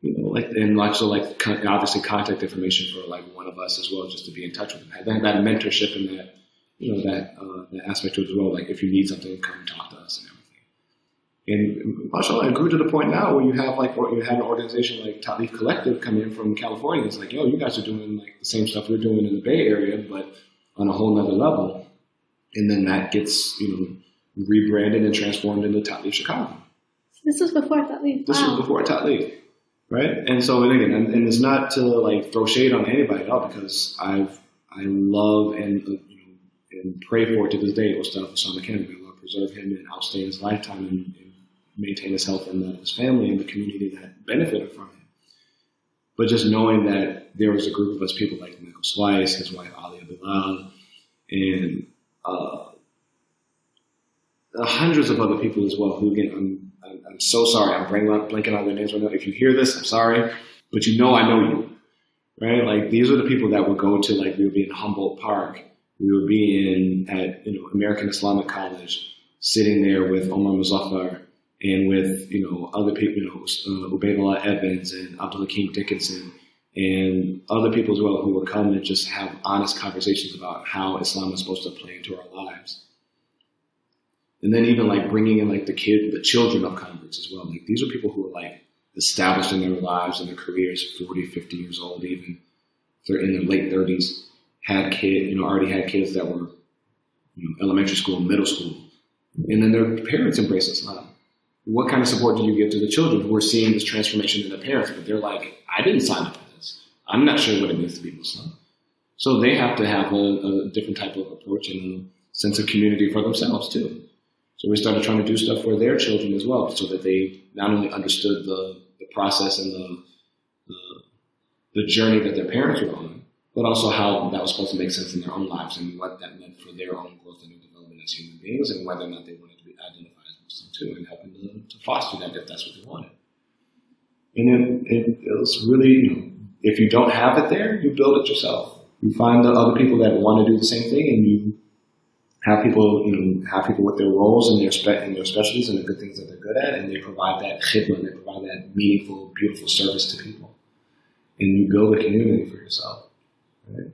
you know, like, and also like obviously contact information for like one of us as well, just to be in touch with them. That, that mentorship and that, you know, that, uh, that aspect to it as well. Like if you need something, come talk to us and everything. And mashallah, it grew to the point now where you have like, you have an organization like Ta'leef Collective come in from California. It's like, yo, you guys are doing like the same stuff we're doing in the Bay Area, but on a whole nother level. And then that gets, you know, rebranded and transformed into Ta'leef Chicago. This was before Ta'leef. This wow. was before Ta'leef. Right? And so, and again, and, and, it's not to like throw shade on anybody at all because I've, I love and, and pray for it to this day, Ustadh Osama Khan. May Allah preserve him and outstay his lifetime and, and maintain his health and that of his family and the community that benefited from him. But just knowing that there was a group of us, people like Michael Swice, his wife Alia Bilal, and uh, hundreds of other people as well. Who again, I'm, I'm, I'm so sorry. I'm blanking on their names right now. If you hear this, I'm sorry, but you know I know you, right? Like these are the people that would go to like we would be in Humboldt Park, we would be in at you know American Islamic College, sitting there with Omer Mozaffar and with you know other people, you know uh, Ubaydullah Evans and Abdul Hakim Dickinson and other people as well who would come and just have honest conversations about how Islam is supposed to play into our lives. And then even like bringing in like the kid, the children of converts as well. Like these are people who are like established in their lives and their careers, 40, 50 years old, even they're in their late 30s, had kids, you know, already had kids that were you know, elementary school, middle school, and then their parents embrace Islam. What kind of support do you give to the children who are seeing this transformation in their parents, but they're like, I didn't sign up for this. I'm not sure what it means to be Muslim. So they have to have a, a different type of approach and sense of community for themselves too. So we started trying to do stuff for their children as well, so that they not only understood the, the process and the, the the journey that their parents were on, but also how that was supposed to make sense in their own lives and what that meant for their own growth and development as human beings, and whether or not they wanted to be identified as Muslim too, and helping to, to foster that if that's what they wanted. And it, it, it was really, if you don't have it there, you build it yourself. You find the other people that want to do the same thing, and you have people, you know, have people with their roles and their spe- and their specialties and the good things that they're good at, and they provide that khidmah, they provide that meaningful, beautiful service to people and you build a community for yourself. Right?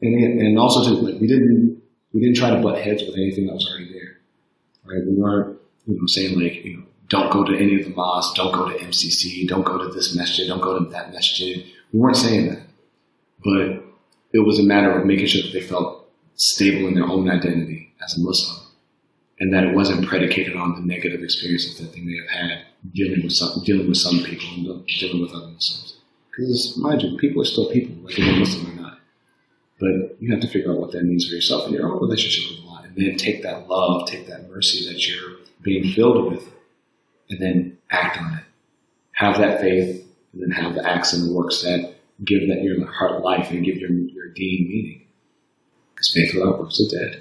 And and also too, like we didn't we didn't try to butt heads with anything that was already there. Right? We weren't you know saying like you know don't go to any of the mosques, don't go to MCC, don't go to this masjid, don't go to that masjid. We weren't saying that, but it was a matter of making sure that they felt stable in their own identity as a Muslim, and that it wasn't predicated on the negative experiences that they may have had dealing with some dealing with some people and dealing with other Muslims. Because, mind you, people are still people, whether they're Muslim or not. But you have to figure out what that means for yourself and your own relationship with Allah. And then take that love, take that mercy that you're being filled with, and then act on it. Have that faith, and then have the acts and the works that give that your heart life and give your, your deen meaning. Because faith without works is dead.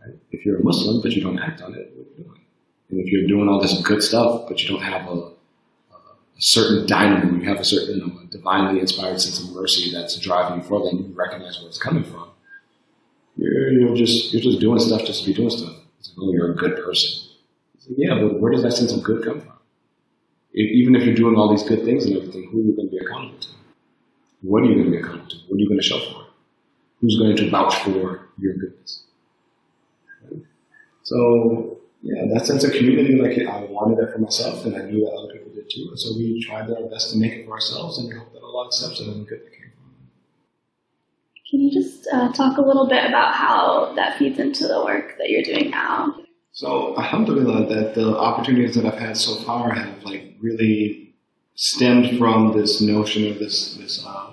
Right? If you're a Muslim, but you don't act on it, what are you doing? And if you're doing all this good stuff, but you don't have a certain dynamo, you have a certain you know, divinely inspired sense of mercy that's driving you forward, and you recognize where it's coming from. You're you know just you're just doing stuff just to be doing stuff. It's like, oh, you're a good person. Like, yeah, but where does that sense of good come from? If, even if you're doing all these good things and everything, who are you going to be accountable to? What are you going to be accountable to? What are you going to show for? Who's going to vouch for your goodness? So yeah, that sense of community, like I wanted that for myself, and I knew that too. And so we tried our best to make it for ourselves, and we hope that Allah accepts it and good that came from it. Can you just uh, talk a little bit about how that feeds into the work that you're doing now? So, alhamdulillah, that the opportunities that I've had so far have like really stemmed from this notion of this this uh,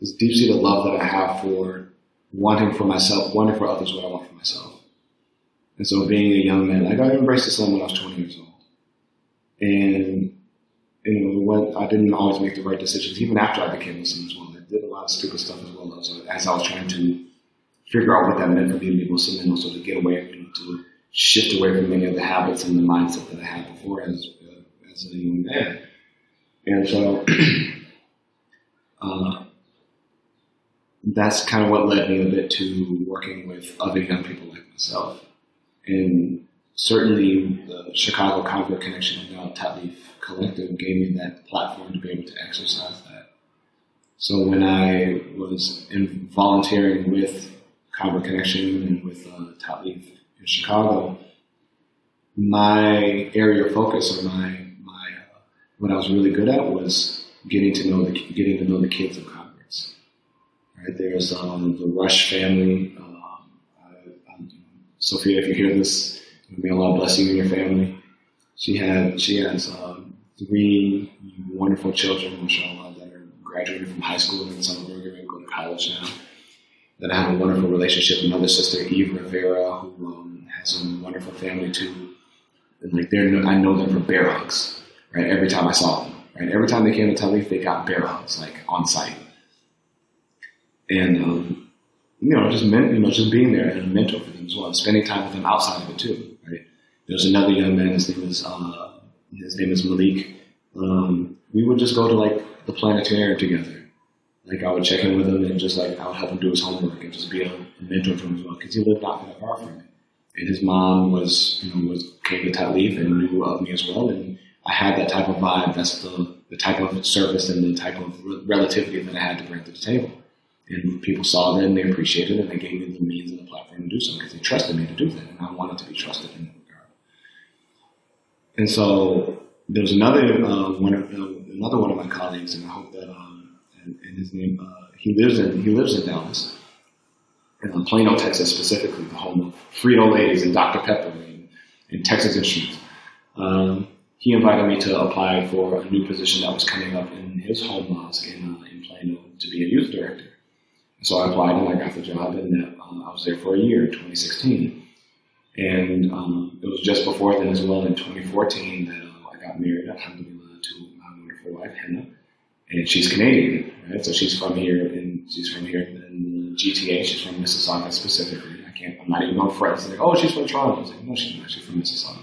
this deep seated love that I have for wanting for myself, wanting for others what I want for myself. And so being a young man, like I embraced Islam when I was 20 years old. And, you when I didn't always make the right decisions, even after I became Muslim as well. I did a lot of stupid stuff as well as, as I was trying to figure out what that meant for me to Muslim and also to get away, you know, to shift away from many of the habits and the mindset that I had before as, uh, as a young man. And so, uh, that's kind of what led me a bit to working with other young people like myself. And certainly the Chicago Convert Connection and now Ta'leef Collective gave me that platform to be able to exercise that. So when I was in volunteering with Convert Connection and with uh, Ta'leef in Chicago, my area of focus or my my uh, what I was really good at was getting to know the getting to know the kids of converts. Right there's um, the Rush family. Um, Sophia, if you hear this, may Allah bless you and your family. She had she has um, three wonderful children, inshallah, that are graduating from high school and some of them are going to go to college now. That I have a wonderful relationship. With another sister, Eve Rivera, who um, has a wonderful family too. And like they're, I know them for bear hugs, right? Every time I saw them, right? Every time they came to Ta'leef, they got bear hugs, like on site. And um, you know, just you know, just being there and a mentor for them as well, spending time with them outside of it too. There's another young man. His name is uh, his name is Malik. Um, we would just go to like the planetarium together. Like I would check in with him and just like I would help him do his homework and just be a, a mentor to him as well because he lived not that far from it. And his mom was, you know, was came to Ta'leef and knew of me as well. And I had that type of vibe. That's the the type of service and the type of relativity that I had to bring to the table. And people saw that and they appreciated it and they gave me the means and the platform to do so because they trusted me to do that and I wanted to be trusted in regard. And so there was another uh, one of uh, another one of my colleagues and I hope that um, and, and his name uh, he lives in he lives in Dallas in Plano, Texas, specifically, the home of Frito Lay's and Dr. Pepper and, and Texas Instruments. Um, he invited me to apply for a new position that was coming up in his home mosque in, uh, in Plano to be a youth director. So I applied and I got the job, and um, I was there for a year, 2016. And um, it was just before then as well, in 2014, that uh, I got married, alhamdulillah, to my wonderful wife, Henna. And she's Canadian, right? So she's from here, and she's from here in GTA. She's from Mississauga specifically. I can't, I'm not even on friends. Like, oh, she's from Toronto. I was like, no, she's not. She's from Mississauga.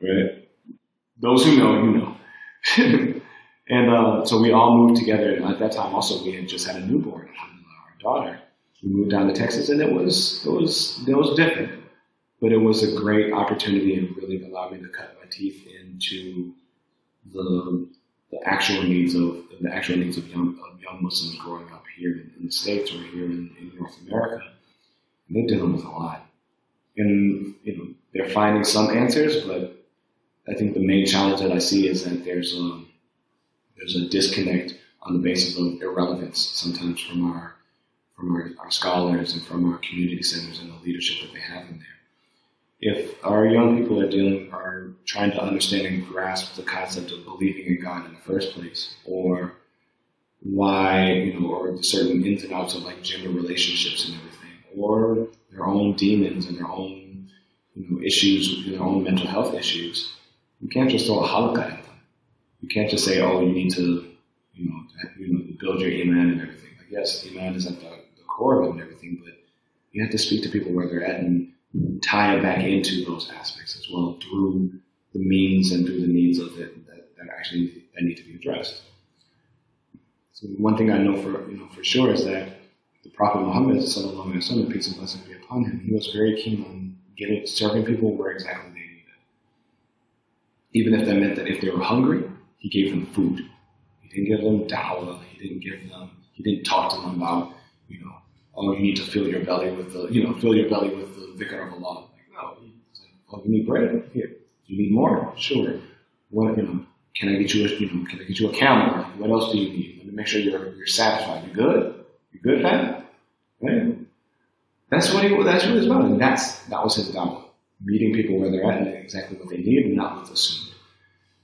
Right? Those who know, you know. and uh, so we all moved together. And at that time, also, we had just had a newborn, our daughter. We moved down to Texas, and it was it was it was different, but it was a great opportunity and really allowed me to cut my teeth into the the actual needs of the actual needs of young of young Muslims growing up here in, in the states or here in, in North America. And they're dealing with a lot, and you know they're finding some answers, but I think the main challenge that I see is that there's a there's a disconnect on the basis of irrelevance sometimes from our from our, our scholars and from our community centers and the leadership that they have in there. If our young people are dealing are trying to understand and grasp the concept of believing in God in the first place, or why, you know, or the certain ins and outs of like gender relationships and everything, or their own demons and their own you know, issues, their own mental health issues, you can't just throw a halakha at them. You can't just say, oh, you need to, you know, you know build your iman and everything. Like, yes, iman is at the, the core of it and everything, but you have to speak to people where they're at and tie it back into those aspects as well through the means and through the needs of it that, that actually that need to be addressed. So one thing I know for you know for sure is that the Prophet Muhammad, sallallahu alaihi wasallam, peace and blessings be upon him, he was very keen on getting serving people where exactly they needed. Even if that meant that if they were hungry, he gave them food. He didn't give them dawah. He didn't give them. He didn't talk to them about you know, oh, you need to fill your belly with the you know fill your belly with the dhikr of Allah. Like no, he's like, oh, you need bread here. You need more? Sure. What you know? Can I get you a you know? Can I get you a camel? Like, what else do you need? Let me make sure you're you're satisfied. You good? You good, fam? Right? That's what he. That's what it's about. And that's that was his dawah. Meeting people where they're at and exactly what they need, and not what they assumed.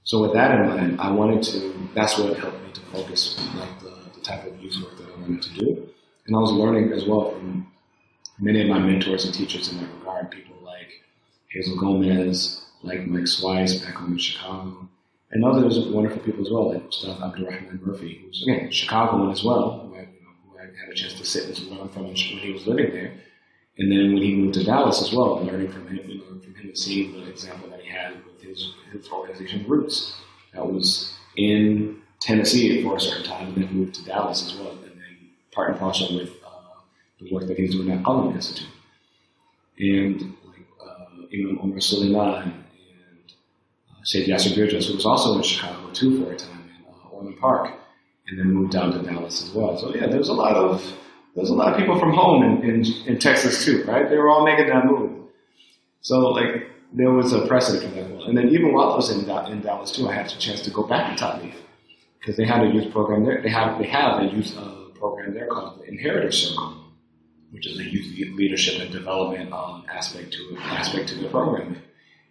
So with that in mind, I wanted to. That's what helped me to focus on like the, the type of youth work that I wanted to do, and I was learning as well from many of my mentors and teachers in that regard. People like Hazel Gomez, like Mike Swice back home in Chicago, and others wonderful people as well, like Ustadh Abdurrahman Murphy, who's again Chicagoan as well, who I, you know, who I had a chance to sit and learn from when he was living there. And then when he moved to Dallas as well, learning from him, you know, from him and seeing the example that he had with his, his organization Roots, that was in Tennessee for a certain time, and then moved to Dallas as well, part and parcel with uh, the work that he's doing at Al Institute. And like uh, Imam Omar Suleiman and uh, Sayyid Yasser Birjas, who was also in Chicago too for a time in uh, Orland Park, and then moved down to Dallas as well. So yeah, there's a lot of there's a lot of people from home in, in, in Texas too, right? They were all making that move. So like there was a precedent for that. And then even while I was in, in Dallas too, I had a chance to go back to Ta'leef because they had a youth program there. They have they have a youth uh, program there called the Inheritor Circle, which is a youth leadership and development um, aspect to aspect to the program.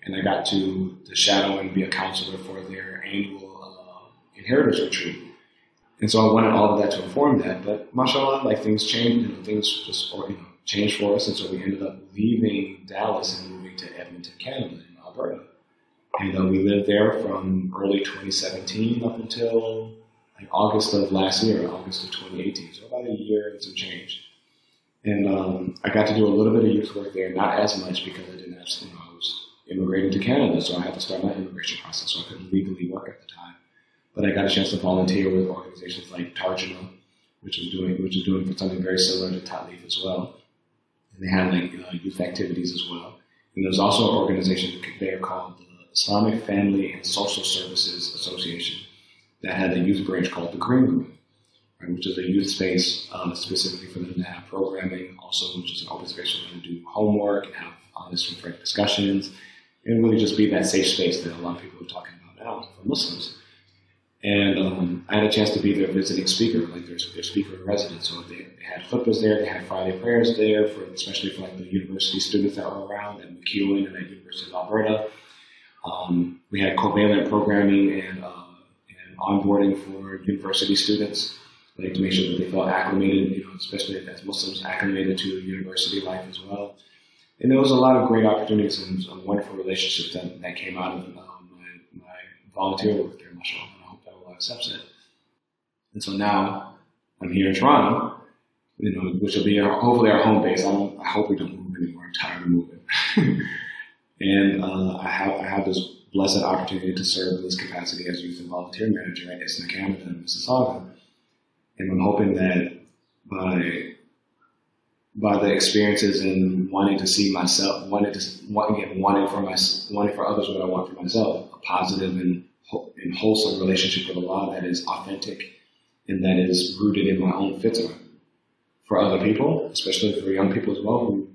And I got to, to shadow and be a counselor for their annual uh, Inheritors Retreat. And so I wanted all of that to inform that. But mashallah, like things changed, you know, things just you know, changed for us. And so we ended up leaving Dallas and moving to Edmonton, Canada, in Alberta. And uh, we lived there from early 2017 up until like August of last year, August of 2018. So about a year and some change. And um, I got to do a little bit of youth work there, not as much because I didn't have, you know, I was immigrating to Canada, so I had to start my immigration process, so I couldn't legally work at the time. But I got a chance to volunteer with organizations like Tarjuma, which was doing which was doing something very similar to Ta'leef as well. And they had like uh, youth activities as well. And there's also an organization there called the Islamic Family and Social Services Association that had a youth branch called the Green Room, right, which is a youth space um, specifically for them to have programming, also which is an open space for them to do homework and have honest and frank discussions, and really just be that safe space that a lot of people are talking about now for Muslims. And um, I had a chance to be their visiting speaker, like their, their speaker in residence. So they, they had khutbahs there, they had Friday prayers there, for especially for like the university students that were around at MacEwan and at University of Alberta. Um, we had covalent programming and, uh, onboarding for university students, like to make sure that they felt acclimated, you know, especially as Muslims acclimated to university life as well. And there was a lot of great opportunities and some wonderful relationships that, that came out of um, my, my volunteer work there, mashallah and I hope that Allah accepts it. And so now I'm here in Toronto, you know, which will be our, hopefully our home base. I, I hope we don't move anymore. I'm tired of moving. and uh, I have I have this blessed opportunity to serve in this capacity as youth and volunteer manager at ISNA Canada in Mississauga. And I'm hoping that by by the experiences and wanting to see myself, wanting to again wanting for my wanting for others what I want for myself, a positive and and wholesome relationship with Allah that is authentic and that is rooted in my own fitrah. For other people, especially for young people as well, who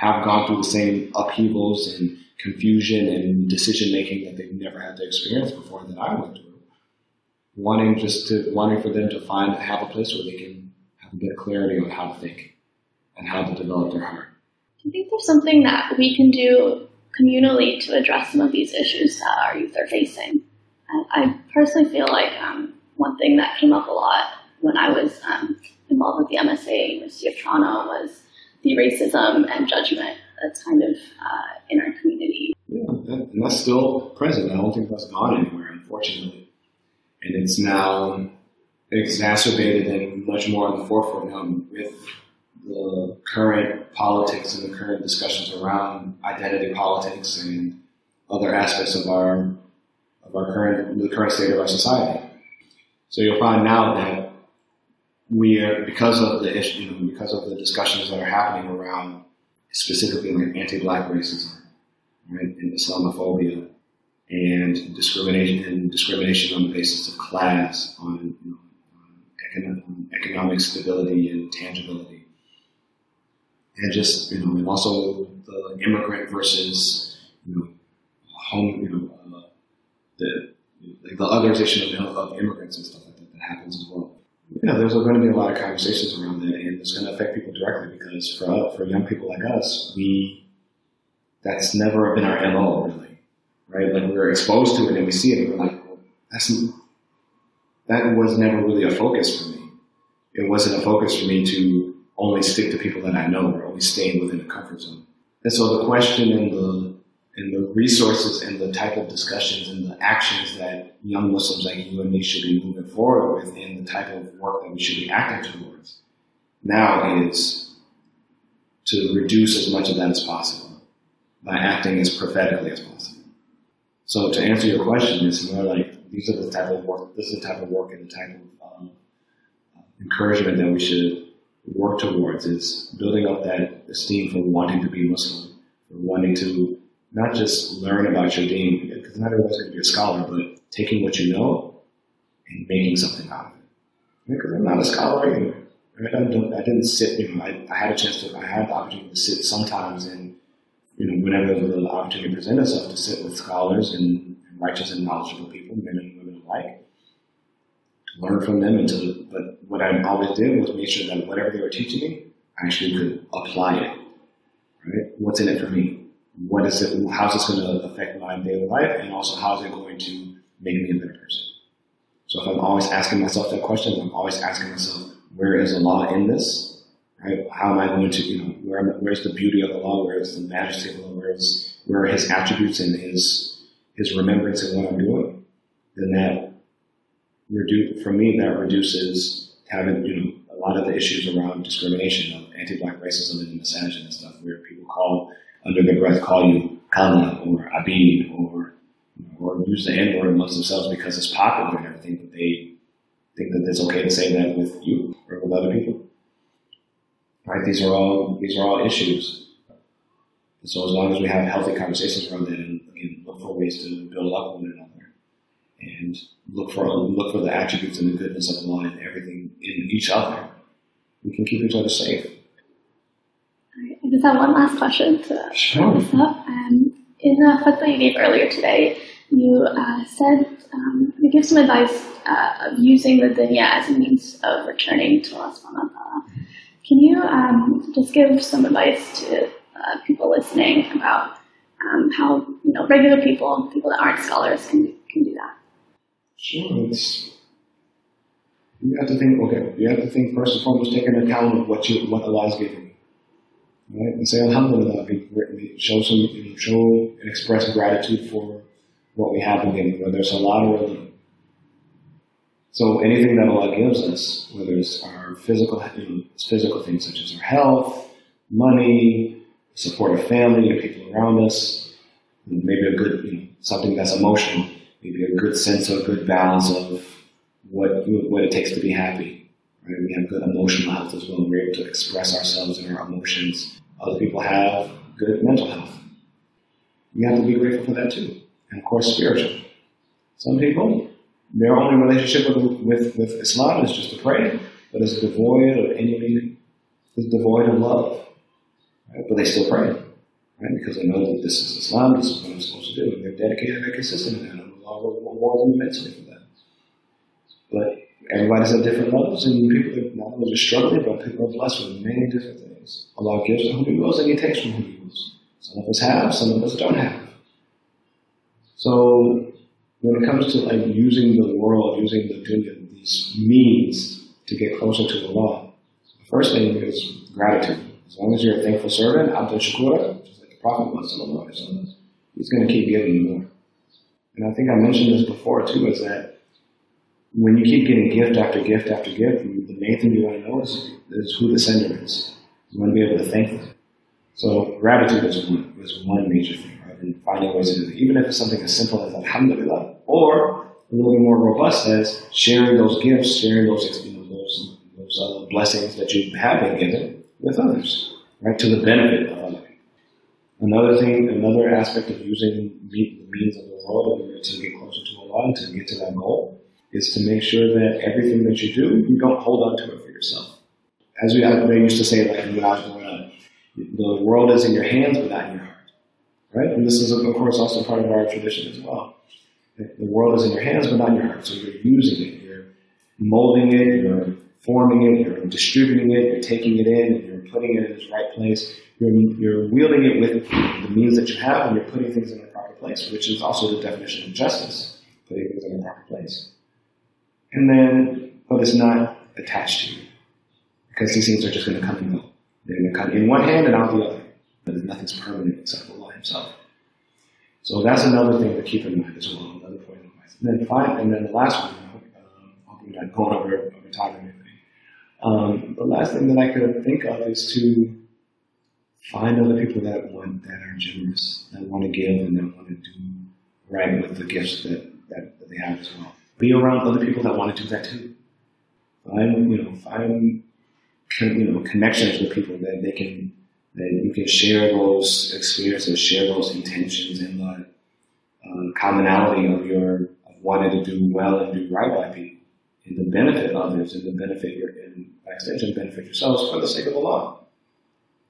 have gone through the same upheavals and confusion and decision making that they've never had to experience before that I went through. Wanting just to wanting for them to find have a place where they can have a bit of clarity on how to think and how to develop their heart. Do you think there's something that we can do communally to address some of these issues that our youth are facing. I, personally feel like um, one thing that came up a lot when I was um, involved with the MSA University of Toronto was the racism and judgment that's kind of uh, in our community. Yeah, and that's still present. I don't think that's gone anywhere, unfortunately. And it's now exacerbated and much more on the forefront now with the current politics and the current discussions around identity politics and other aspects of our of our current the current state of our society. So you'll find now that we are because of the issue, you know, because of the discussions that are happening around specifically like anti-black racism, right, and Islamophobia, and discrimination and discrimination on the basis of class, on, you know, economic, economic stability and tangibility and just you know, and also the immigrant versus you know, home, you know, uh, the like the otherization of, of immigrants and stuff like that that happens as well. Yeah, there's going to be a lot of conversations around that, and it's going to affect people directly because for for young people like us, we that's never been our mo really, right? Like we're exposed to it and we see it, and we're like, well, that's that was never really a focus for me. It wasn't a focus for me to only stick to people that I know or only staying within a comfort zone. And so the question and the and the resources and the type of discussions and the actions that young Muslims like you and me should be moving forward with and the type of work that we should be acting towards now is to reduce as much of that as possible by acting as prophetically as possible. So to answer your question, it's more like these are the type of work, this is the type of work and the type of um, encouragement that we should work towards is building up that esteem for wanting to be Muslim, for wanting to not just learn about your deen, because not everyone's going to be a scholar, but taking what you know and making something out of it. Because I'm not a scholar either. I, mean, I, didn't sit, you know, I, I, had a chance to, I had the opportunity to sit sometimes and, you know, whenever the opportunity presented itself to sit with scholars and, and righteous and knowledgeable people, men and women alike, to learn from them and to, but what I always did was make sure that whatever they were teaching me, I actually could apply it. Right? What's in it for me? What is it? How's this going to affect my daily life? And also, how's it going to make me a better person? So if I'm always asking myself that question, I'm always asking myself, where is Allah in this? Right? How am I going to, you know, where, where's the beauty of Allah? Where is the majesty of Allah? Where is where are his attributes and his his remembrance in what I'm doing? Then that reduce, for me, that reduces having, you know, a lot of the issues around discrimination of anti-black racism and misogyny and stuff, where people call, under their breath, call you Kala or Abid or, or use the N-word amongst themselves because it's popular and everything, but they think that it's okay to say that with you or with other people. Right? These are all, these are all issues. So as long as we have healthy conversations around that and again, look for ways to build up one another and look for look for the attributes and the goodness of Allah and everything in each other, we can keep each other safe. I just have one last question to sure. this up. Um, in the khutbah you gave earlier today, you uh, said um, you give some advice uh, of using the dunya as a means of returning to Allah subhanahu wa ta'ala. Can you um, just give some advice to uh, people listening about um, how you know regular people, people that aren't scholars, can can do that? Sure. It's, you have to think. Okay, you have to think first and foremost, take into account of what you what Allah has given you, right? And say Alhamdulillah. Show some, show and express gratitude for what we have been given, whether it's a lot or a little. So anything that Allah gives us, whether it's our physical, you know, physical things such as our health, money, support of family and people around us, maybe a good, you know, something that's emotional, maybe a good sense of good balance of what what it takes to be happy. Right? We have good emotional health as well. We're able to express ourselves and our emotions. Other people have good mental health. You have to be grateful for that too. And of course, spiritual. Some people, their only relationship with, with, with Islam is just to pray, but it's devoid of any meaning. It's devoid of love. Right? But they still pray. Right? Because they know that this is Islam, this is what I'm supposed to do. And they're dedicated, they're consistent in that. And Allah will them immensely for that. Everybody's at different levels, and people are not only struggling, but people are blessed with many different things. Allah gives to whom He wills, and He takes from whom He wills. Some of us have, some of us don't have. So when it comes to like using the world, using the dunya, these means to get closer to Allah, the first thing is gratitude. As long as you're a thankful servant, abdan shakura, just like the Prophet was, he's going to keep giving you more. And I think I mentioned this before too, is that when you keep getting gift after gift after gift, the main thing you want to know is, is who the sender is. You want to be able to thank them. So gratitude is one, is one major thing, right? And finding ways to do it. Even if it's something as simple as Alhamdulillah, or a little bit more robust as sharing those gifts, sharing those, you know, those, those uh, blessings that you have been given with others, right? To the benefit of others. Another thing, another aspect of using the means of the world to get closer to Allah and to get to that goal is to make sure that everything that you do, you don't hold on to it for yourself. As we, I used to say, like the world is in your hands, but not in your heart. Right? And this is, of course, also part of our tradition as well. The world is in your hands, but not in your heart. So you're using it, you're molding it, you're forming it, you're distributing it, you're taking it in, you're putting it in its right place. You're, you're wielding it with the means that you have, and you're putting things in the proper place, which is also the definition of justice, putting things in the proper place. And then, what is not attached to you. Because these things are just going to come and go. They're going to come in one hand and out the other. But nothing's permanent except for Allah Himself. So that's another thing to keep in mind as well. Another point of advice. And then finally, and then the last one, um, I hope you're not going over, anything. Um, the last thing that I could think of is to find other people that want, that are generous, that want to give and that want to do right with the gifts that, that, that they have as well. Be around other people that want to do that too. Find, you know, find, you know, connections with people that they can, that you can share those experiences, share those intentions and the uh, commonality of your, of wanting to do well and do right by people and to benefit of others and to benefit your, and by extension, benefit yourselves for the sake of Allah.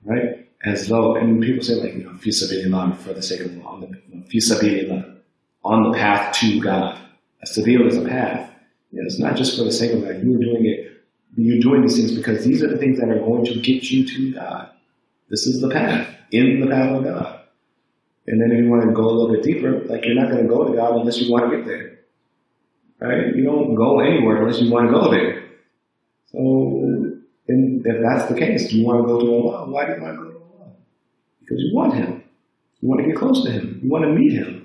Right? As though, and people say like, you know, fi sabilillah, for the sake of Allah, the, know, fi sabilillah, on the path to God. A sabil is a path. You know, it's not just for the sake of God. You're doing it, you're doing these things because these are the things that are going to get you to God. This is the path, in the path of God. And then if you want to go a little bit deeper, like you're not going to go to God unless you want to get there. Right? You don't go anywhere unless you want to go there. So, and if that's the case, you want to go to Allah, why do you want to go to Allah? Because you want Him. You want to get close to Him. You want to meet Him.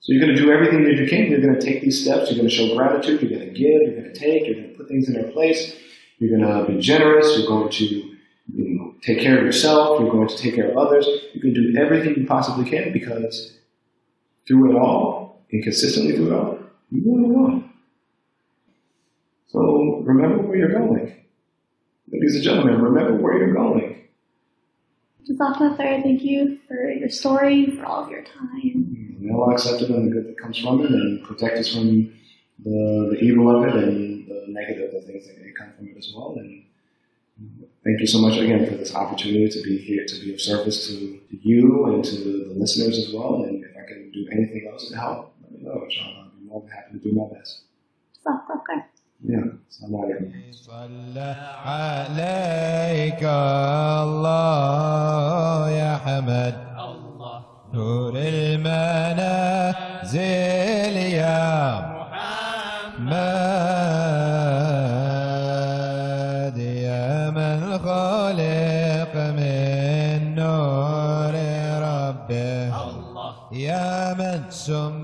So you're going to do everything that you can. You're going to take these steps. You're going to show gratitude. You're going to give. You're going to take. You're going to put things in their place. You're going to uh, be generous. You're going to you know, take care of yourself. You're going to take care of others. You can do everything you possibly can because through it all, and consistently through it all, you want Allah. So remember where you're going. Ladies and gentlemen, remember where you're going. Jazakallah khair, thank you for your story, for all of your time. Mm-hmm May Allah accept it and the good that comes from it and protect us from the, the evil of it and the negative, the things that come from it as well. And thank you so much again for this opportunity to be here, to be of service to you and to the listeners as well. And if I can do anything else to help, let me know. Inshallah, I'll be more than happy to do my best. okay. Yeah. Assalamu alaikum. صلى عليك الله يا حمد نور المنازل يا محمد يا من خلق من نور ربه. يا من قبل